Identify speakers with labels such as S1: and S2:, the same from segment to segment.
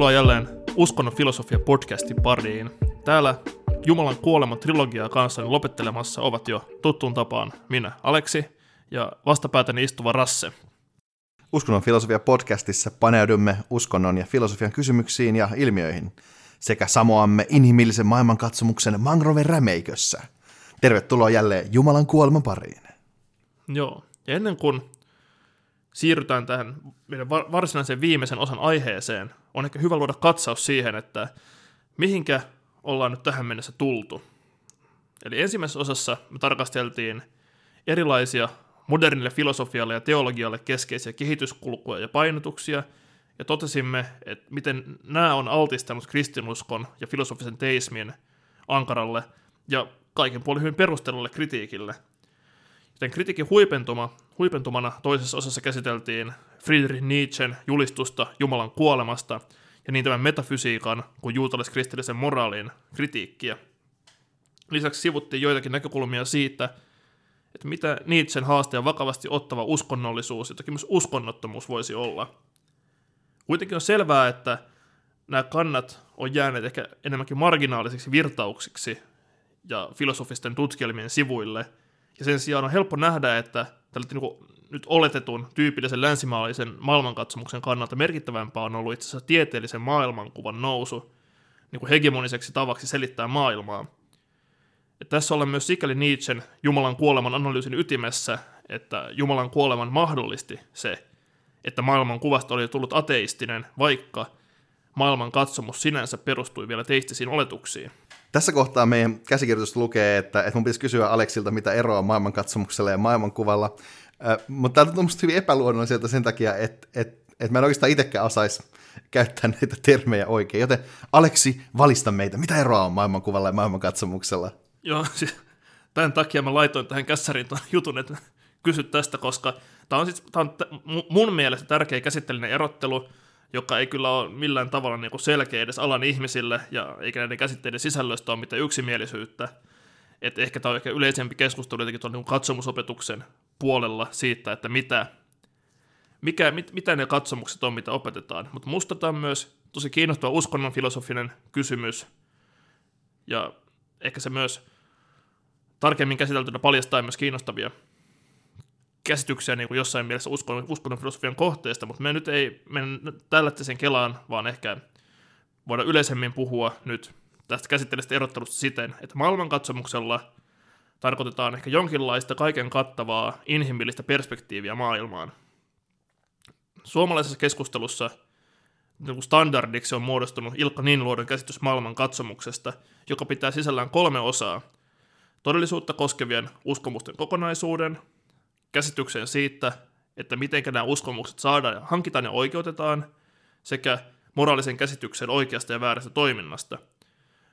S1: Tervetuloa jälleen Uskonnon filosofia podcastin pariin. Täällä Jumalan kuolema trilogiaa kanssani lopettelemassa ovat jo tuttuun tapaan minä, Aleksi, ja vastapäätäni istuva Rasse.
S2: Uskonnon filosofia podcastissa paneudumme uskonnon ja filosofian kysymyksiin ja ilmiöihin sekä samoamme inhimillisen maailmankatsomuksen mangroven rämeikössä. Tervetuloa jälleen Jumalan kuoleman pariin.
S1: Joo, ja ennen kuin siirrytään tähän meidän varsinaisen viimeisen osan aiheeseen, on ehkä hyvä luoda katsaus siihen, että mihinkä ollaan nyt tähän mennessä tultu. Eli ensimmäisessä osassa me tarkasteltiin erilaisia modernille filosofialle ja teologialle keskeisiä kehityskulkuja ja painotuksia, ja totesimme, että miten nämä on altistanut kristinuskon ja filosofisen teismin ankaralle ja kaiken puolin hyvin perustelulle kritiikille. Joten kritiikin huipentuma, huipentumana toisessa osassa käsiteltiin Friedrich Nietzschen julistusta Jumalan kuolemasta ja niin tämän metafysiikan kuin juutalaiskristillisen moraalin kritiikkiä. Lisäksi sivuttiin joitakin näkökulmia siitä, että mitä Nietzschen haasteen vakavasti ottava uskonnollisuus ja toki myös uskonnottomuus voisi olla. Kuitenkin on selvää, että nämä kannat on jääneet ehkä enemmänkin marginaalisiksi virtauksiksi ja filosofisten tutkielmien sivuille, ja sen sijaan on helppo nähdä, että tällä niin nyt oletetun tyypillisen länsimaalaisen maailmankatsomuksen kannalta merkittävämpää on ollut itse asiassa tieteellisen maailmankuvan nousu niin kuin hegemoniseksi tavaksi selittää maailmaa. Ja tässä ollaan myös sikäli Nietzschen Jumalan kuoleman analyysin ytimessä, että Jumalan kuoleman mahdollisti se, että maailman kuvasta oli tullut ateistinen, vaikka maailman katsomus sinänsä perustui vielä teistisiin oletuksiin.
S2: Tässä kohtaa meidän käsikirjoitus lukee, että, että mun pitäisi kysyä Aleksilta, mitä eroa maailmankatsomuksella ja maailmankuvalla. Äh, mutta tämä on musta hyvin epäluonnolliselta sen takia, että, että, että mä en oikeastaan itsekään osaisi käyttää näitä termejä oikein. Joten Aleksi, valista meitä, mitä eroa on maailmankuvalla ja maailmankatsomuksella?
S1: Joo, siis tämän takia mä laitoin tähän kässäriin tuon jutun, että kysyt tästä, koska tämä on, siis, tämä on mun mielestä tärkeä käsitteellinen erottelu, joka ei kyllä ole millään tavalla niin kuin selkeä edes alan ihmisille, ja eikä näiden käsitteiden sisällöstä ole mitään yksimielisyyttä. Et ehkä tämä on ehkä yleisempi keskustelu jotenkin tuon niin katsomusopetuksen puolella siitä, että mitä, mikä, mit, mitä ne katsomukset on, mitä opetetaan. Mutta musta tämä on myös tosi kiinnostava uskonnon filosofinen kysymys, ja ehkä se myös tarkemmin käsiteltynä paljastaa myös kiinnostavia käsityksiä niin kuin jossain mielessä uskonnon, uskonnon filosofian kohteesta, mutta me nyt ei mennä sen kelaan, vaan ehkä voidaan yleisemmin puhua nyt tästä käsittelystä erottelusta siten, että maailmankatsomuksella tarkoitetaan ehkä jonkinlaista kaiken kattavaa inhimillistä perspektiiviä maailmaan. Suomalaisessa keskustelussa niin standardiksi on muodostunut Ilkka Niinluodon käsitys maailmankatsomuksesta, joka pitää sisällään kolme osaa. Todellisuutta koskevien uskomusten kokonaisuuden, käsitykseen siitä, että miten nämä uskomukset saadaan ja hankitaan ja oikeutetaan, sekä moraalisen käsityksen oikeasta ja väärästä toiminnasta.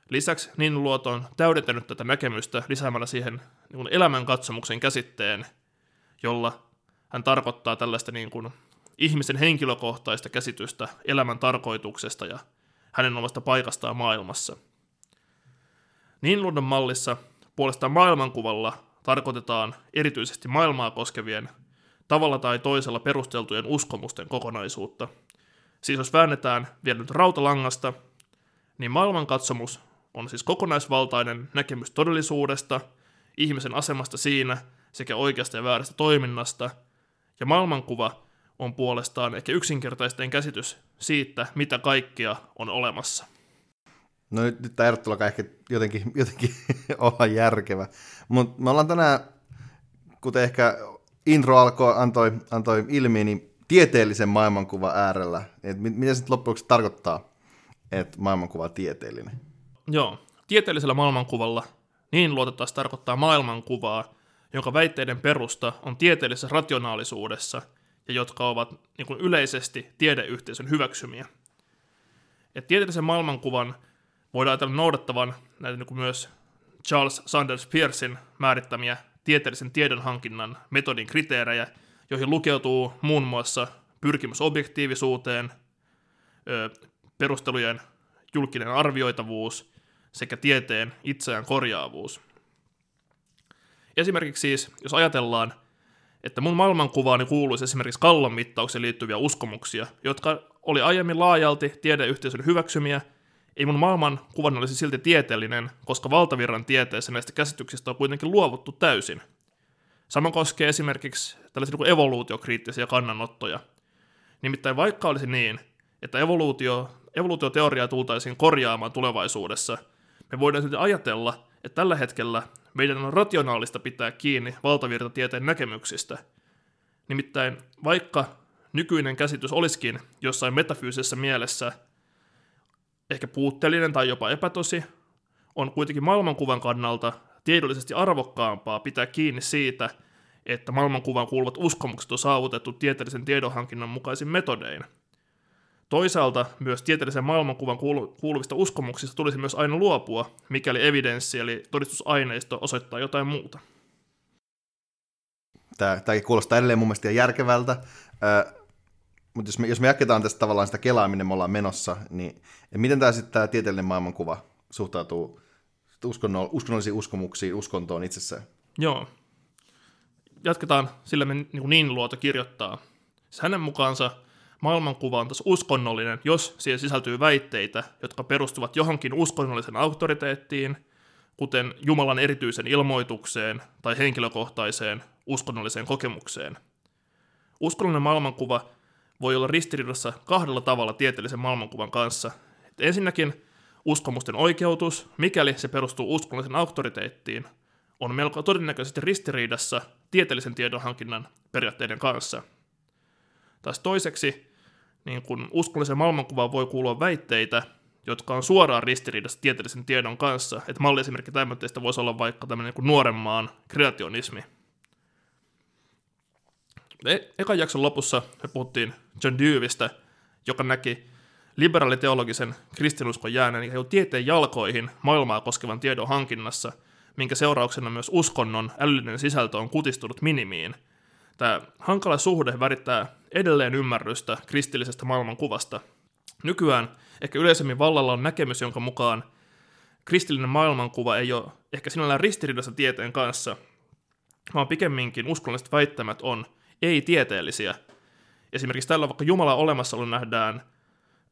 S1: Lisäksi niin Luoto on täydentänyt tätä näkemystä lisäämällä siihen niin elämänkatsomuksen käsitteen, jolla hän tarkoittaa tällaista niin kuin ihmisen henkilökohtaista käsitystä elämän tarkoituksesta ja hänen omasta paikastaan maailmassa. Luodon mallissa puolestaan maailmankuvalla tarkoitetaan erityisesti maailmaa koskevien tavalla tai toisella perusteltujen uskomusten kokonaisuutta. Siis jos väännetään vielä nyt rautalangasta, niin maailmankatsomus on siis kokonaisvaltainen näkemys todellisuudesta, ihmisen asemasta siinä sekä oikeasta ja väärästä toiminnasta, ja maailmankuva on puolestaan ehkä yksinkertaisten käsitys siitä, mitä kaikkia on olemassa.
S2: No nyt, nyt tämä erottelu ehkä jotenkin, jotenkin olla järkevä. Mutta me ollaan tänään, kuten ehkä intro alkoi, antoi, antoi ilmi, niin tieteellisen maailmankuvan äärellä. Et mitä se loppujen tarkoittaa, että maailmankuva on tieteellinen?
S1: Joo, tieteellisellä maailmankuvalla niin luotettaisiin tarkoittaa maailmankuvaa, jonka väitteiden perusta on tieteellisessä rationaalisuudessa ja jotka ovat niin kuin yleisesti tiedeyhteisön hyväksymiä. Et tieteellisen maailmankuvan voidaan ajatella noudattavan näitä niin kuin myös Charles Sanders Pearsin määrittämiä tieteellisen tiedonhankinnan metodin kriteerejä, joihin lukeutuu muun muassa pyrkimys objektiivisuuteen, perustelujen julkinen arvioitavuus sekä tieteen itseään korjaavuus. Esimerkiksi siis, jos ajatellaan, että mun maailmankuvaani kuuluisi esimerkiksi kallon mittaukseen liittyviä uskomuksia, jotka oli aiemmin laajalti tiedeyhteisön hyväksymiä, ei mun maailman kuvan olisi silti tieteellinen, koska valtavirran tieteessä näistä käsityksistä on kuitenkin luovuttu täysin. Sama koskee esimerkiksi tällaisia niin evoluutiokriittisiä kannanottoja. Nimittäin vaikka olisi niin, että evoluutio, evoluutioteoriaa tultaisiin korjaamaan tulevaisuudessa, me voidaan silti ajatella, että tällä hetkellä meidän on rationaalista pitää kiinni valtavirtatieteen näkemyksistä. Nimittäin vaikka nykyinen käsitys olisikin jossain metafyysisessä mielessä ehkä puutteellinen tai jopa epätosi, on kuitenkin maailmankuvan kannalta tiedollisesti arvokkaampaa pitää kiinni siitä, että maailmankuvaan kuuluvat uskomukset on saavutettu tieteellisen tiedonhankinnan mukaisin metodein. Toisaalta myös tieteellisen maailmankuvan kuuluvista uskomuksista tulisi myös aina luopua, mikäli evidenssi eli todistusaineisto osoittaa jotain muuta.
S2: Tämä, tämäkin kuulostaa edelleen mun mielestä järkevältä. Mutta jos me, jos me jatketaan tästä tavallaan sitä kelaa, minne me ollaan menossa, niin miten tämä sitten tämä tieteellinen maailmankuva suhtautuu uskonno, uskonnollisiin uskomuksiin, uskontoon itsessään?
S1: Joo. Jatketaan sillä me niin, niin luota kirjoittaa. Siis hänen mukaansa maailmankuva on taas uskonnollinen, jos siihen sisältyy väitteitä, jotka perustuvat johonkin uskonnollisen auktoriteettiin, kuten Jumalan erityisen ilmoitukseen tai henkilökohtaiseen uskonnolliseen kokemukseen. Uskonnollinen maailmankuva voi olla ristiriidassa kahdella tavalla tieteellisen maailmankuvan kanssa. Et ensinnäkin uskomusten oikeutus, mikäli se perustuu uskonnollisen auktoriteettiin, on melko todennäköisesti ristiriidassa tieteellisen tiedonhankinnan periaatteiden kanssa. Taas toiseksi, niin kun uskonnollisen maailmankuvaan voi kuulua väitteitä, jotka on suoraan ristiriidassa tieteellisen tiedon kanssa. Että malliesimerkki tämmöistä voisi olla vaikka tämmöinen niin nuoren maan kreationismi – E- ekan jakson lopussa me puhuttiin John Deweystä, joka näki liberaaliteologisen kristinuskon jääneen ja tieteen jalkoihin maailmaa koskevan tiedon hankinnassa, minkä seurauksena myös uskonnon älyllinen sisältö on kutistunut minimiin. Tämä hankala suhde värittää edelleen ymmärrystä kristillisestä maailmankuvasta. Nykyään ehkä yleisemmin vallalla on näkemys, jonka mukaan kristillinen maailmankuva ei ole ehkä sinällään ristiriidassa tieteen kanssa, vaan pikemminkin uskonnolliset väittämät on – ei-tieteellisiä. Esimerkiksi tällä vaikka Jumalan olemassaolo nähdään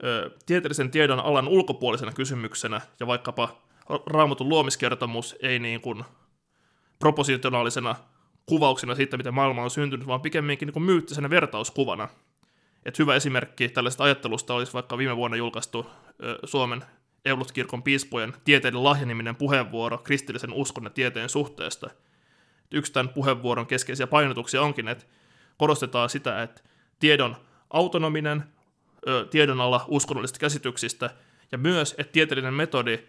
S1: ö, tieteellisen tiedon alan ulkopuolisena kysymyksenä, ja vaikkapa raamatun luomiskertomus ei niin kuin propositionaalisena kuvauksena siitä, miten maailma on syntynyt, vaan pikemminkin niin kuin myyttisenä vertauskuvana. Et hyvä esimerkki tällaisesta ajattelusta olisi vaikka viime vuonna julkaistu ö, Suomen Eulutkirkon piispojen tieteiden lahjaniminen puheenvuoro kristillisen uskon ja tieteen suhteesta. Yksi tämän puheenvuoron keskeisiä painotuksia onkin, että korostetaan sitä, että tiedon autonominen, ö, tiedon alla uskonnollisista käsityksistä, ja myös, että tieteellinen metodi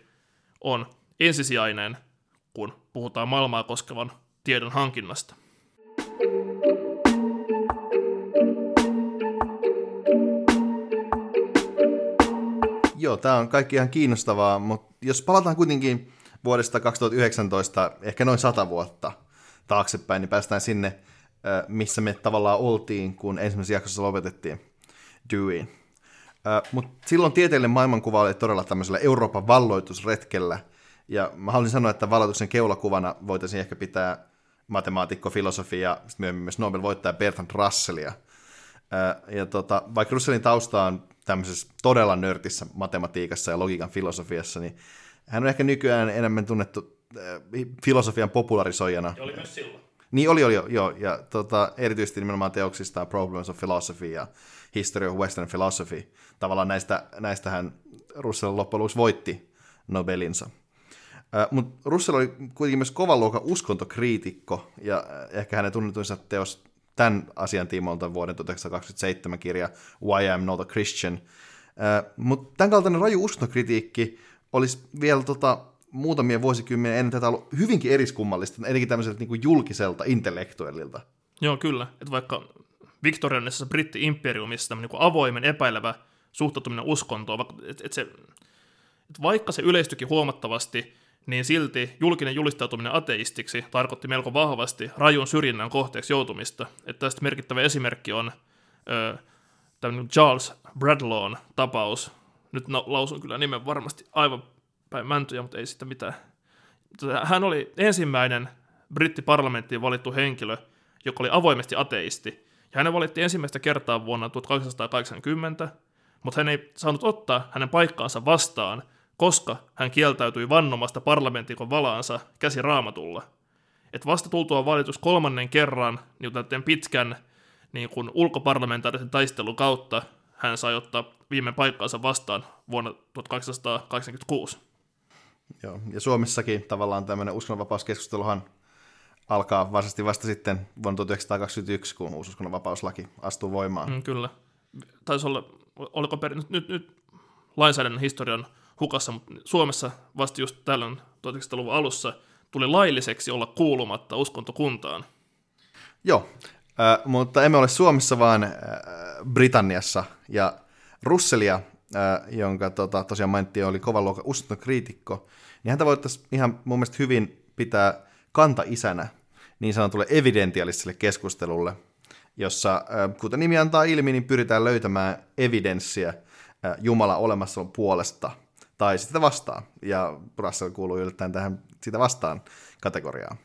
S1: on ensisijainen, kun puhutaan maailmaa koskevan tiedon hankinnasta.
S2: Joo, tämä on kaikki ihan kiinnostavaa, mutta jos palataan kuitenkin vuodesta 2019, ehkä noin sata vuotta taaksepäin, niin päästään sinne missä me tavallaan oltiin, kun ensimmäisessä jaksossa lopetettiin Deweyin. Mutta silloin tieteellinen maailmankuva oli todella tämmöisellä Euroopan valloitusretkellä, ja mä haluaisin sanoa, että valloituksen keulakuvana voitaisiin ehkä pitää matemaatikko, filosofi ja myöhemmin myös Nobel-voittaja Bertrand Russellia. Ja tota, vaikka Russellin tausta on tämmöisessä todella nörtissä matematiikassa ja logiikan filosofiassa, niin hän on ehkä nykyään enemmän tunnettu filosofian popularisoijana.
S1: Ja oli myös silloin.
S2: Niin oli, oli, joo. Ja tota, erityisesti nimenomaan teoksista Problems of Philosophy ja History of Western Philosophy. Tavallaan näistä, näistähän Russell loppujen lopuksi voitti Nobelinsa. Uh, Mutta Russell oli kuitenkin myös kovan luokan uskontokriitikko, ja ehkä hänen tunnetuinsa teos tämän asian tiimoilta vuoden 1927 kirja Why I Am Not a Christian. Uh, Mutta tämän kaltainen raju uskontokritiikki olisi vielä tota, muutamia vuosikymmeniä ennen tätä ollut hyvinkin eriskummallista, etenkin tämmöiseltä niin kuin julkiselta intellektuellilta.
S1: Joo, kyllä. Että vaikka Victorianisessa britti-imperiumissa niin avoimen, epäilevä suhtautuminen uskontoon, vaikka, et, et se, et vaikka se yleistyikin huomattavasti, niin silti julkinen julistautuminen ateistiksi tarkoitti melko vahvasti rajun syrjinnän kohteeksi joutumista. Että tästä merkittävä esimerkki on ö, Charles Bradlawn tapaus. Nyt no, lausun kyllä nimen varmasti aivan päin mäntyjä, mutta ei sitä mitään. Hän oli ensimmäinen brittiparlamenttiin valittu henkilö, joka oli avoimesti ateisti. Ja hänen valittiin ensimmäistä kertaa vuonna 1880, mutta hän ei saanut ottaa hänen paikkaansa vastaan, koska hän kieltäytyi vannomasta parlamentikon valaansa käsi raamatulla. Et vasta tultua valitus kolmannen kerran niin pitkän niin kuin ulkoparlamentaarisen taistelun kautta hän sai ottaa viime paikkaansa vastaan vuonna 1886.
S2: Joo, ja Suomessakin tavallaan tämmöinen uskonnonvapauskeskusteluhan alkaa varsinaisesti vasta sitten vuonna 1921, kun uusi uskonnonvapauslaki astuu voimaan.
S1: Mm, kyllä. Taisi olla, oliko per... nyt, nyt, nyt lainsäädännön historian hukassa, mutta Suomessa vasta just tällöin 1900-luvun alussa tuli lailliseksi olla kuulumatta uskontokuntaan.
S2: Joo, äh, mutta emme ole Suomessa, vaan äh, Britanniassa. Ja Russellia, äh, jonka tota, tosiaan mainittiin, oli kova luokan uskontokriitikko, niin häntä voitaisiin ihan mun mielestä hyvin pitää kanta-isänä niin sanotulle evidentialistiselle keskustelulle, jossa, kuten nimi antaa ilmi, niin pyritään löytämään evidenssiä Jumalan olemassaolon puolesta tai sitä vastaan. Ja Russell kuuluu yllättäen tähän sitä vastaan kategoriaan.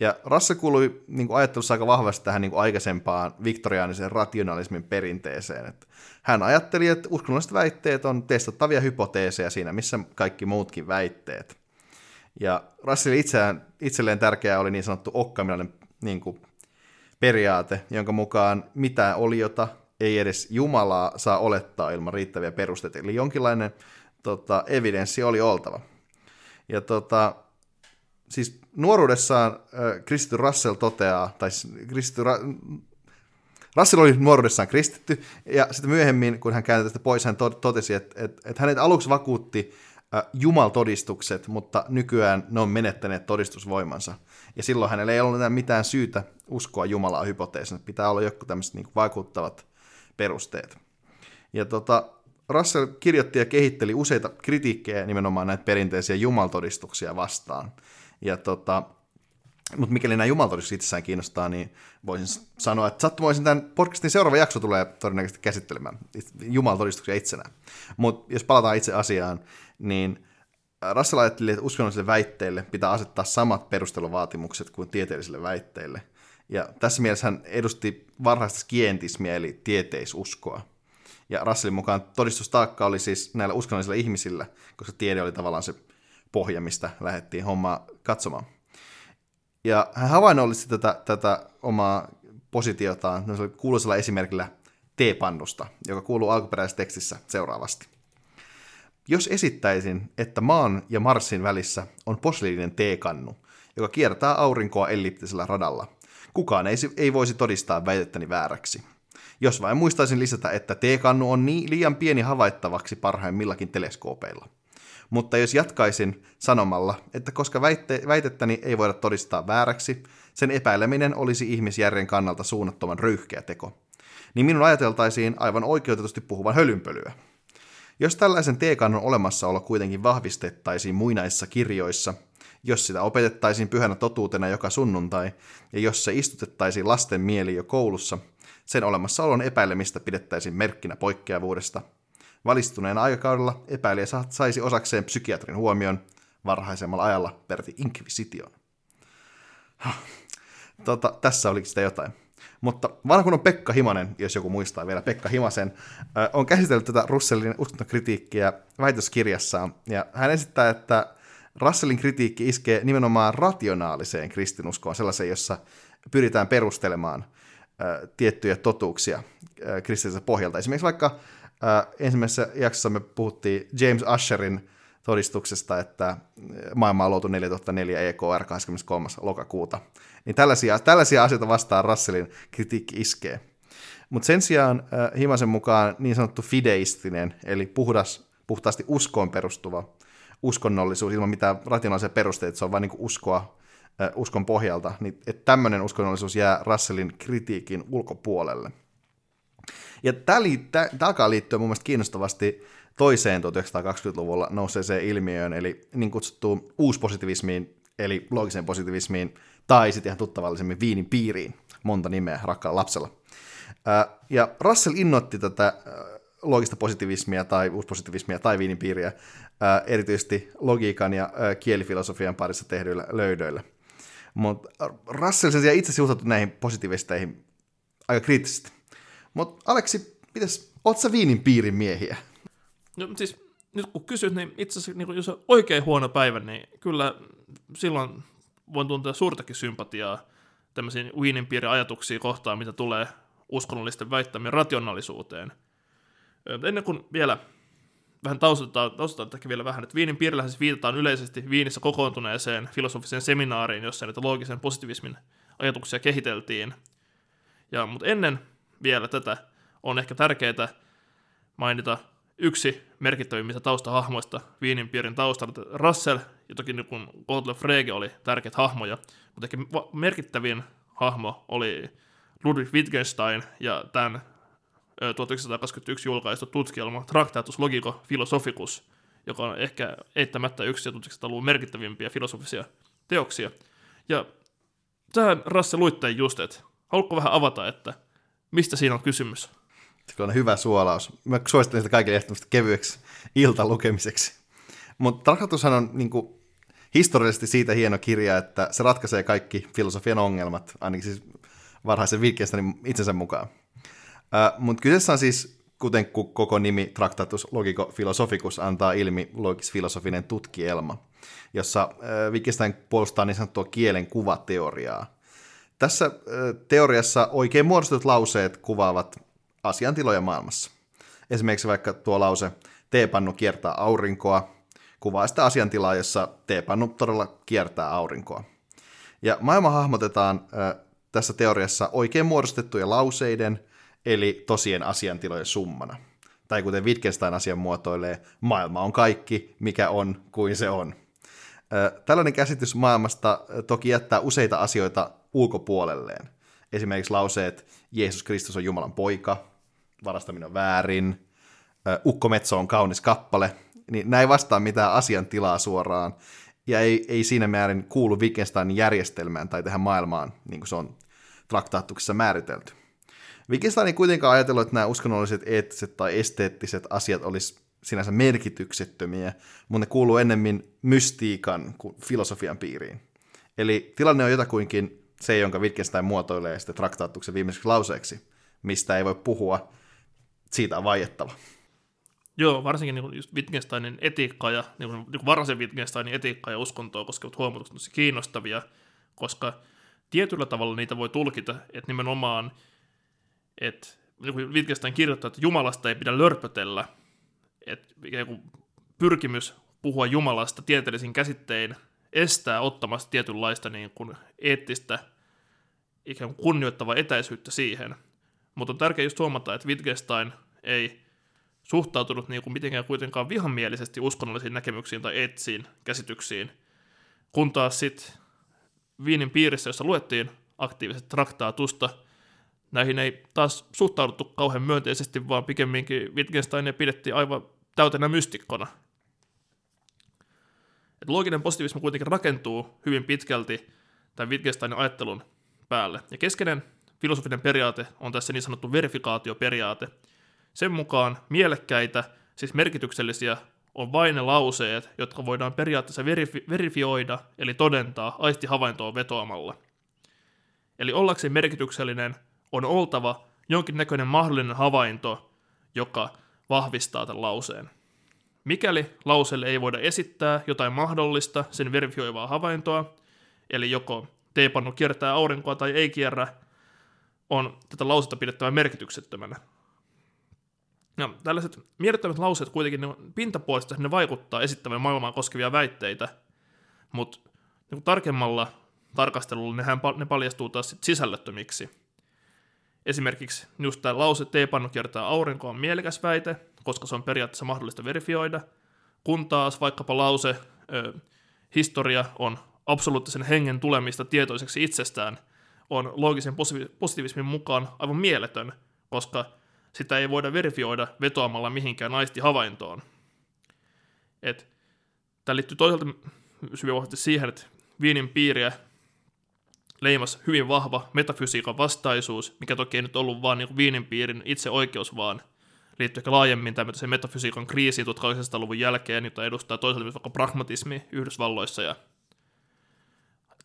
S2: Ja Russell kuului niin kuin ajattelussa aika vahvasti tähän niin kuin aikaisempaan viktoriaanisen rationalismin perinteeseen. Että hän ajatteli, että uskonnolliset väitteet on testattavia hypoteeseja siinä, missä kaikki muutkin väitteet. Ja Russell itseään, itselleen tärkeää oli niin sanottu okkaminainen niin kuin periaate, jonka mukaan mitään oliota ei edes Jumalaa saa olettaa ilman riittäviä perusteita. Eli jonkinlainen tota, evidenssi oli oltava. Ja tota, siis nuoruudessaan äh, kristitty Russell toteaa, tai kristitty Ra- Russell oli nuoruudessaan kristitty, ja sitten myöhemmin, kun hän kääntyi tästä pois, hän totesi, että, että, että hänet aluksi vakuutti äh, jumaltodistukset, mutta nykyään ne on menettäneet todistusvoimansa. Ja silloin hänellä ei ollut enää mitään syytä uskoa Jumalaa hypoteesina, pitää olla joku tämmöiset niin vaikuttavat perusteet. Ja tota, Russell kirjoitti ja kehitteli useita kritiikkejä nimenomaan näitä perinteisiä jumaltodistuksia vastaan. Ja tota, mutta mikäli nämä jumaltodistukset itsessään kiinnostaa, niin voisin sanoa, että sattumoisin tämän podcastin seuraava jakso tulee todennäköisesti käsittelemään jumaltodistuksia itsenään. Mutta jos palataan itse asiaan, niin Russell ajatteli, että uskonnollisille väitteille pitää asettaa samat perusteluvaatimukset kuin tieteellisille väitteille. Ja tässä mielessä hän edusti varhaista skientismiä, eli tieteisuskoa. Ja Russellin mukaan todistustaakka oli siis näillä uskonnollisilla ihmisillä, koska tiede oli tavallaan se pohja, mistä lähdettiin hommaa katsomaan. Ja hän havainnollisti tätä, tätä omaa positiotaan kuuluisella esimerkillä teepannusta, joka kuuluu alkuperäisessä tekstissä seuraavasti. Jos esittäisin, että maan ja Marsin välissä on posliininen teekannu, joka kiertää aurinkoa elliptisellä radalla, kukaan ei, ei voisi todistaa väitettäni vääräksi. Jos vain muistaisin lisätä, että teekannu on niin liian pieni havaittavaksi parhaimmillakin teleskoopeilla. Mutta jos jatkaisin sanomalla, että koska väitte, väitettäni ei voida todistaa vääräksi, sen epäileminen olisi ihmisjärjen kannalta suunnattoman röyhkeä teko, niin minun ajateltaisiin aivan oikeutetusti puhuvan hölynpölyä. Jos tällaisen teekannon olemassaolo kuitenkin vahvistettaisiin muinaissa kirjoissa, jos sitä opetettaisiin pyhänä totuutena joka sunnuntai, ja jos se istutettaisiin lasten mieli jo koulussa, sen olemassaolon epäilemistä pidettäisiin merkkinä poikkeavuudesta – Valistuneen aikakaudella epäilijä saisi osakseen psykiatrin huomion varhaisemmalla ajalla verti inkvisition. Tota, tässä olikin sitä jotain. Mutta vanha Pekka Himanen, jos joku muistaa vielä Pekka Himasen, on käsitellyt tätä Russellin uskontokritiikkiä väitöskirjassaan. Ja hän esittää, että Russellin kritiikki iskee nimenomaan rationaaliseen kristinuskoon, sellaiseen, jossa pyritään perustelemaan tiettyjä totuuksia kristilliseltä pohjalta. Esimerkiksi vaikka Äh, ensimmäisessä jaksossa me puhuttiin James Usherin todistuksesta, että maailma on luotu 4004 EKR 23. lokakuuta. Niin tällaisia, tällaisia asioita vastaan Russellin kritiikki iskee. Mutta sen sijaan äh, Himasen mukaan niin sanottu fideistinen, eli puhdas, puhtaasti uskoon perustuva uskonnollisuus ilman mitään rationaalisia perusteita, se on vain niin uskoa äh, uskon pohjalta, niin että tämmöinen uskonnollisuus jää Russellin kritiikin ulkopuolelle. Ja tämä, tämä alkaa liittyä mun mielestä kiinnostavasti toiseen 1920-luvulla nousseeseen ilmiöön, eli niin kutsuttuun uuspositivismiin, eli loogiseen positivismiin, tai sitten ihan tuttavallisemmin viinin piiriin, monta nimeä rakkaalla lapsella. Ja Russell innoitti tätä loogista positivismia tai uuspositivismia tai viininpiiriä erityisesti logiikan ja kielifilosofian parissa tehdyillä löydöillä. Mutta Russell sen itse suhtautui näihin positiivisteihin aika kriittisesti. Mutta Aleksi, Mitäs, oot sä viinin piirin miehiä?
S1: No siis nyt kun kysyt, niin itse asiassa niin jos on oikein huono päivä, niin kyllä silloin voin tuntea suurtakin sympatiaa tämmöisiin Wienin piirin ajatuksia kohtaan, mitä tulee uskonnollisten väittämien rationaalisuuteen. Ennen kuin vielä vähän taustataan, taustataan ehkä vielä vähän, että Viinin piirillähän siis viitataan yleisesti Viinissä kokoontuneeseen filosofiseen seminaariin, jossa näitä loogisen positiivismin ajatuksia kehiteltiin. Ja, mutta ennen vielä tätä on ehkä tärkeää mainita yksi merkittävimmistä taustahahmoista Viinin piirin taustalla. Russell ja toki niin kuin Gottlob Frege oli tärkeitä hahmoja, mutta ehkä merkittävin hahmo oli Ludwig Wittgenstein ja tämän 1921 julkaistu tutkielma Tractatus Logico Philosophicus, joka on ehkä eittämättä yksi 1900-luvun merkittävimpiä filosofisia teoksia. Ja tähän Rasse luitte just, että haluatko vähän avata, että mistä siinä on kysymys?
S2: Se on hyvä suolaus. Mä suosittelen sitä kaikille ehdottomasti kevyeksi iltalukemiseksi. Mutta Tractatushan on niin kuin, historiallisesti siitä hieno kirja, että se ratkaisee kaikki filosofian ongelmat, ainakin siis varhaisen Wittgensteinin itsensä mukaan. Uh, Mutta kyseessä on siis, kuten koko nimi Tractatus Logico Philosophicus antaa ilmi, logis-filosofinen tutkielma, jossa uh, Wittgenstein puolustaa niin sanottua kielen kuvateoriaa. Tässä teoriassa oikein muodostetut lauseet kuvaavat asiantiloja maailmassa. Esimerkiksi vaikka tuo lause teepannu kiertää aurinkoa, kuvaa sitä asiantilaa, jossa teepannu todella kiertää aurinkoa. Ja maailma hahmotetaan tässä teoriassa oikein muodostettujen lauseiden, eli tosien asiantilojen summana. Tai kuten Wittgenstein asian muotoilee, maailma on kaikki, mikä on kuin se on. Tällainen käsitys maailmasta toki jättää useita asioita ulkopuolelleen. Esimerkiksi lauseet Jeesus Kristus on Jumalan poika, varastaminen on väärin, Ukkometso on kaunis kappale, niin näin vastaa mitään asiantilaa suoraan, ja ei, ei siinä määrin kuulu Wittgensteinin järjestelmään tai tähän maailmaan, niin kuin se on traktaattuksessa määritelty. Wittgenstein ei kuitenkaan ajatellut, että nämä uskonnolliset, eettiset tai esteettiset asiat olisi sinänsä merkityksettömiä, mutta ne kuuluu ennemmin mystiikan kuin filosofian piiriin. Eli tilanne on jotakuinkin se, jonka Wittgenstein muotoilee sitten traktaattuksen viimeiseksi lauseeksi, mistä ei voi puhua, siitä on vaiettava.
S1: Joo, varsinkin niin just Wittgensteinin etiikka ja niin kuin, niin varhaisen Wittgensteinin etiikka ja uskontoa koskevat huomautukset kiinnostavia, koska tietyllä tavalla niitä voi tulkita, että nimenomaan, että niin kuin Wittgenstein kirjoittaa, että Jumalasta ei pidä lörpötellä, että pyrkimys puhua Jumalasta tieteellisin käsittein estää ottamasta tietynlaista niin kuin eettistä ikään kuin kunnioittavaa etäisyyttä siihen. Mutta on tärkeää just huomata, että Wittgenstein ei suhtautunut niin kuin mitenkään kuitenkaan vihamielisesti uskonnollisiin näkemyksiin tai eettisiin käsityksiin, kun taas sitten Viinin piirissä, jossa luettiin aktiivisesti traktaatusta, näihin ei taas suhtauduttu kauhean myönteisesti, vaan pikemminkin Wittgensteinia pidettiin aivan täytenä mystikkona. Et looginen positiivismi kuitenkin rakentuu hyvin pitkälti tämän Wittgensteinin ajattelun päälle. Ja keskeinen filosofinen periaate on tässä niin sanottu verifikaatioperiaate. Sen mukaan mielekkäitä, siis merkityksellisiä, on vain ne lauseet, jotka voidaan periaatteessa verifi- verifioida, eli todentaa aistihavaintoon vetoamalla. Eli ollakseen merkityksellinen on oltava jonkinnäköinen mahdollinen havainto, joka vahvistaa tämän lauseen. Mikäli lauseelle ei voida esittää jotain mahdollista sen verifioivaa havaintoa, eli joko teepannu kiertää aurinkoa tai ei kierrä, on tätä lausetta pidettävä merkityksettömänä. No, tällaiset mielettömät lauseet kuitenkin ne pintapuolista ne vaikuttaa esittävän maailmaa koskevia väitteitä, mutta niin tarkemmalla tarkastelulla nehän, ne paljastuu taas sit sisällöttömiksi. Esimerkiksi just tämä lause teepannu kiertää aurinkoa on mielekäs väite, koska se on periaatteessa mahdollista verifioida, kun taas vaikkapa lause ö, historia on absoluuttisen hengen tulemista tietoiseksi itsestään, on loogisen positiivismin mukaan aivan mieletön, koska sitä ei voida verifioida vetoamalla mihinkään aistihavaintoon. Et, tämä liittyy toisaalta syvästi siihen, että Viinin piiriä leimas hyvin vahva metafysiikan vastaisuus, mikä toki ei nyt ollut vaan niin Viinin piirin itse oikeus, vaan liittyy ehkä laajemmin tämmöiseen metafysiikan kriisiin 1800-luvun jälkeen, jota edustaa toisaalta myös vaikka pragmatismi Yhdysvalloissa ja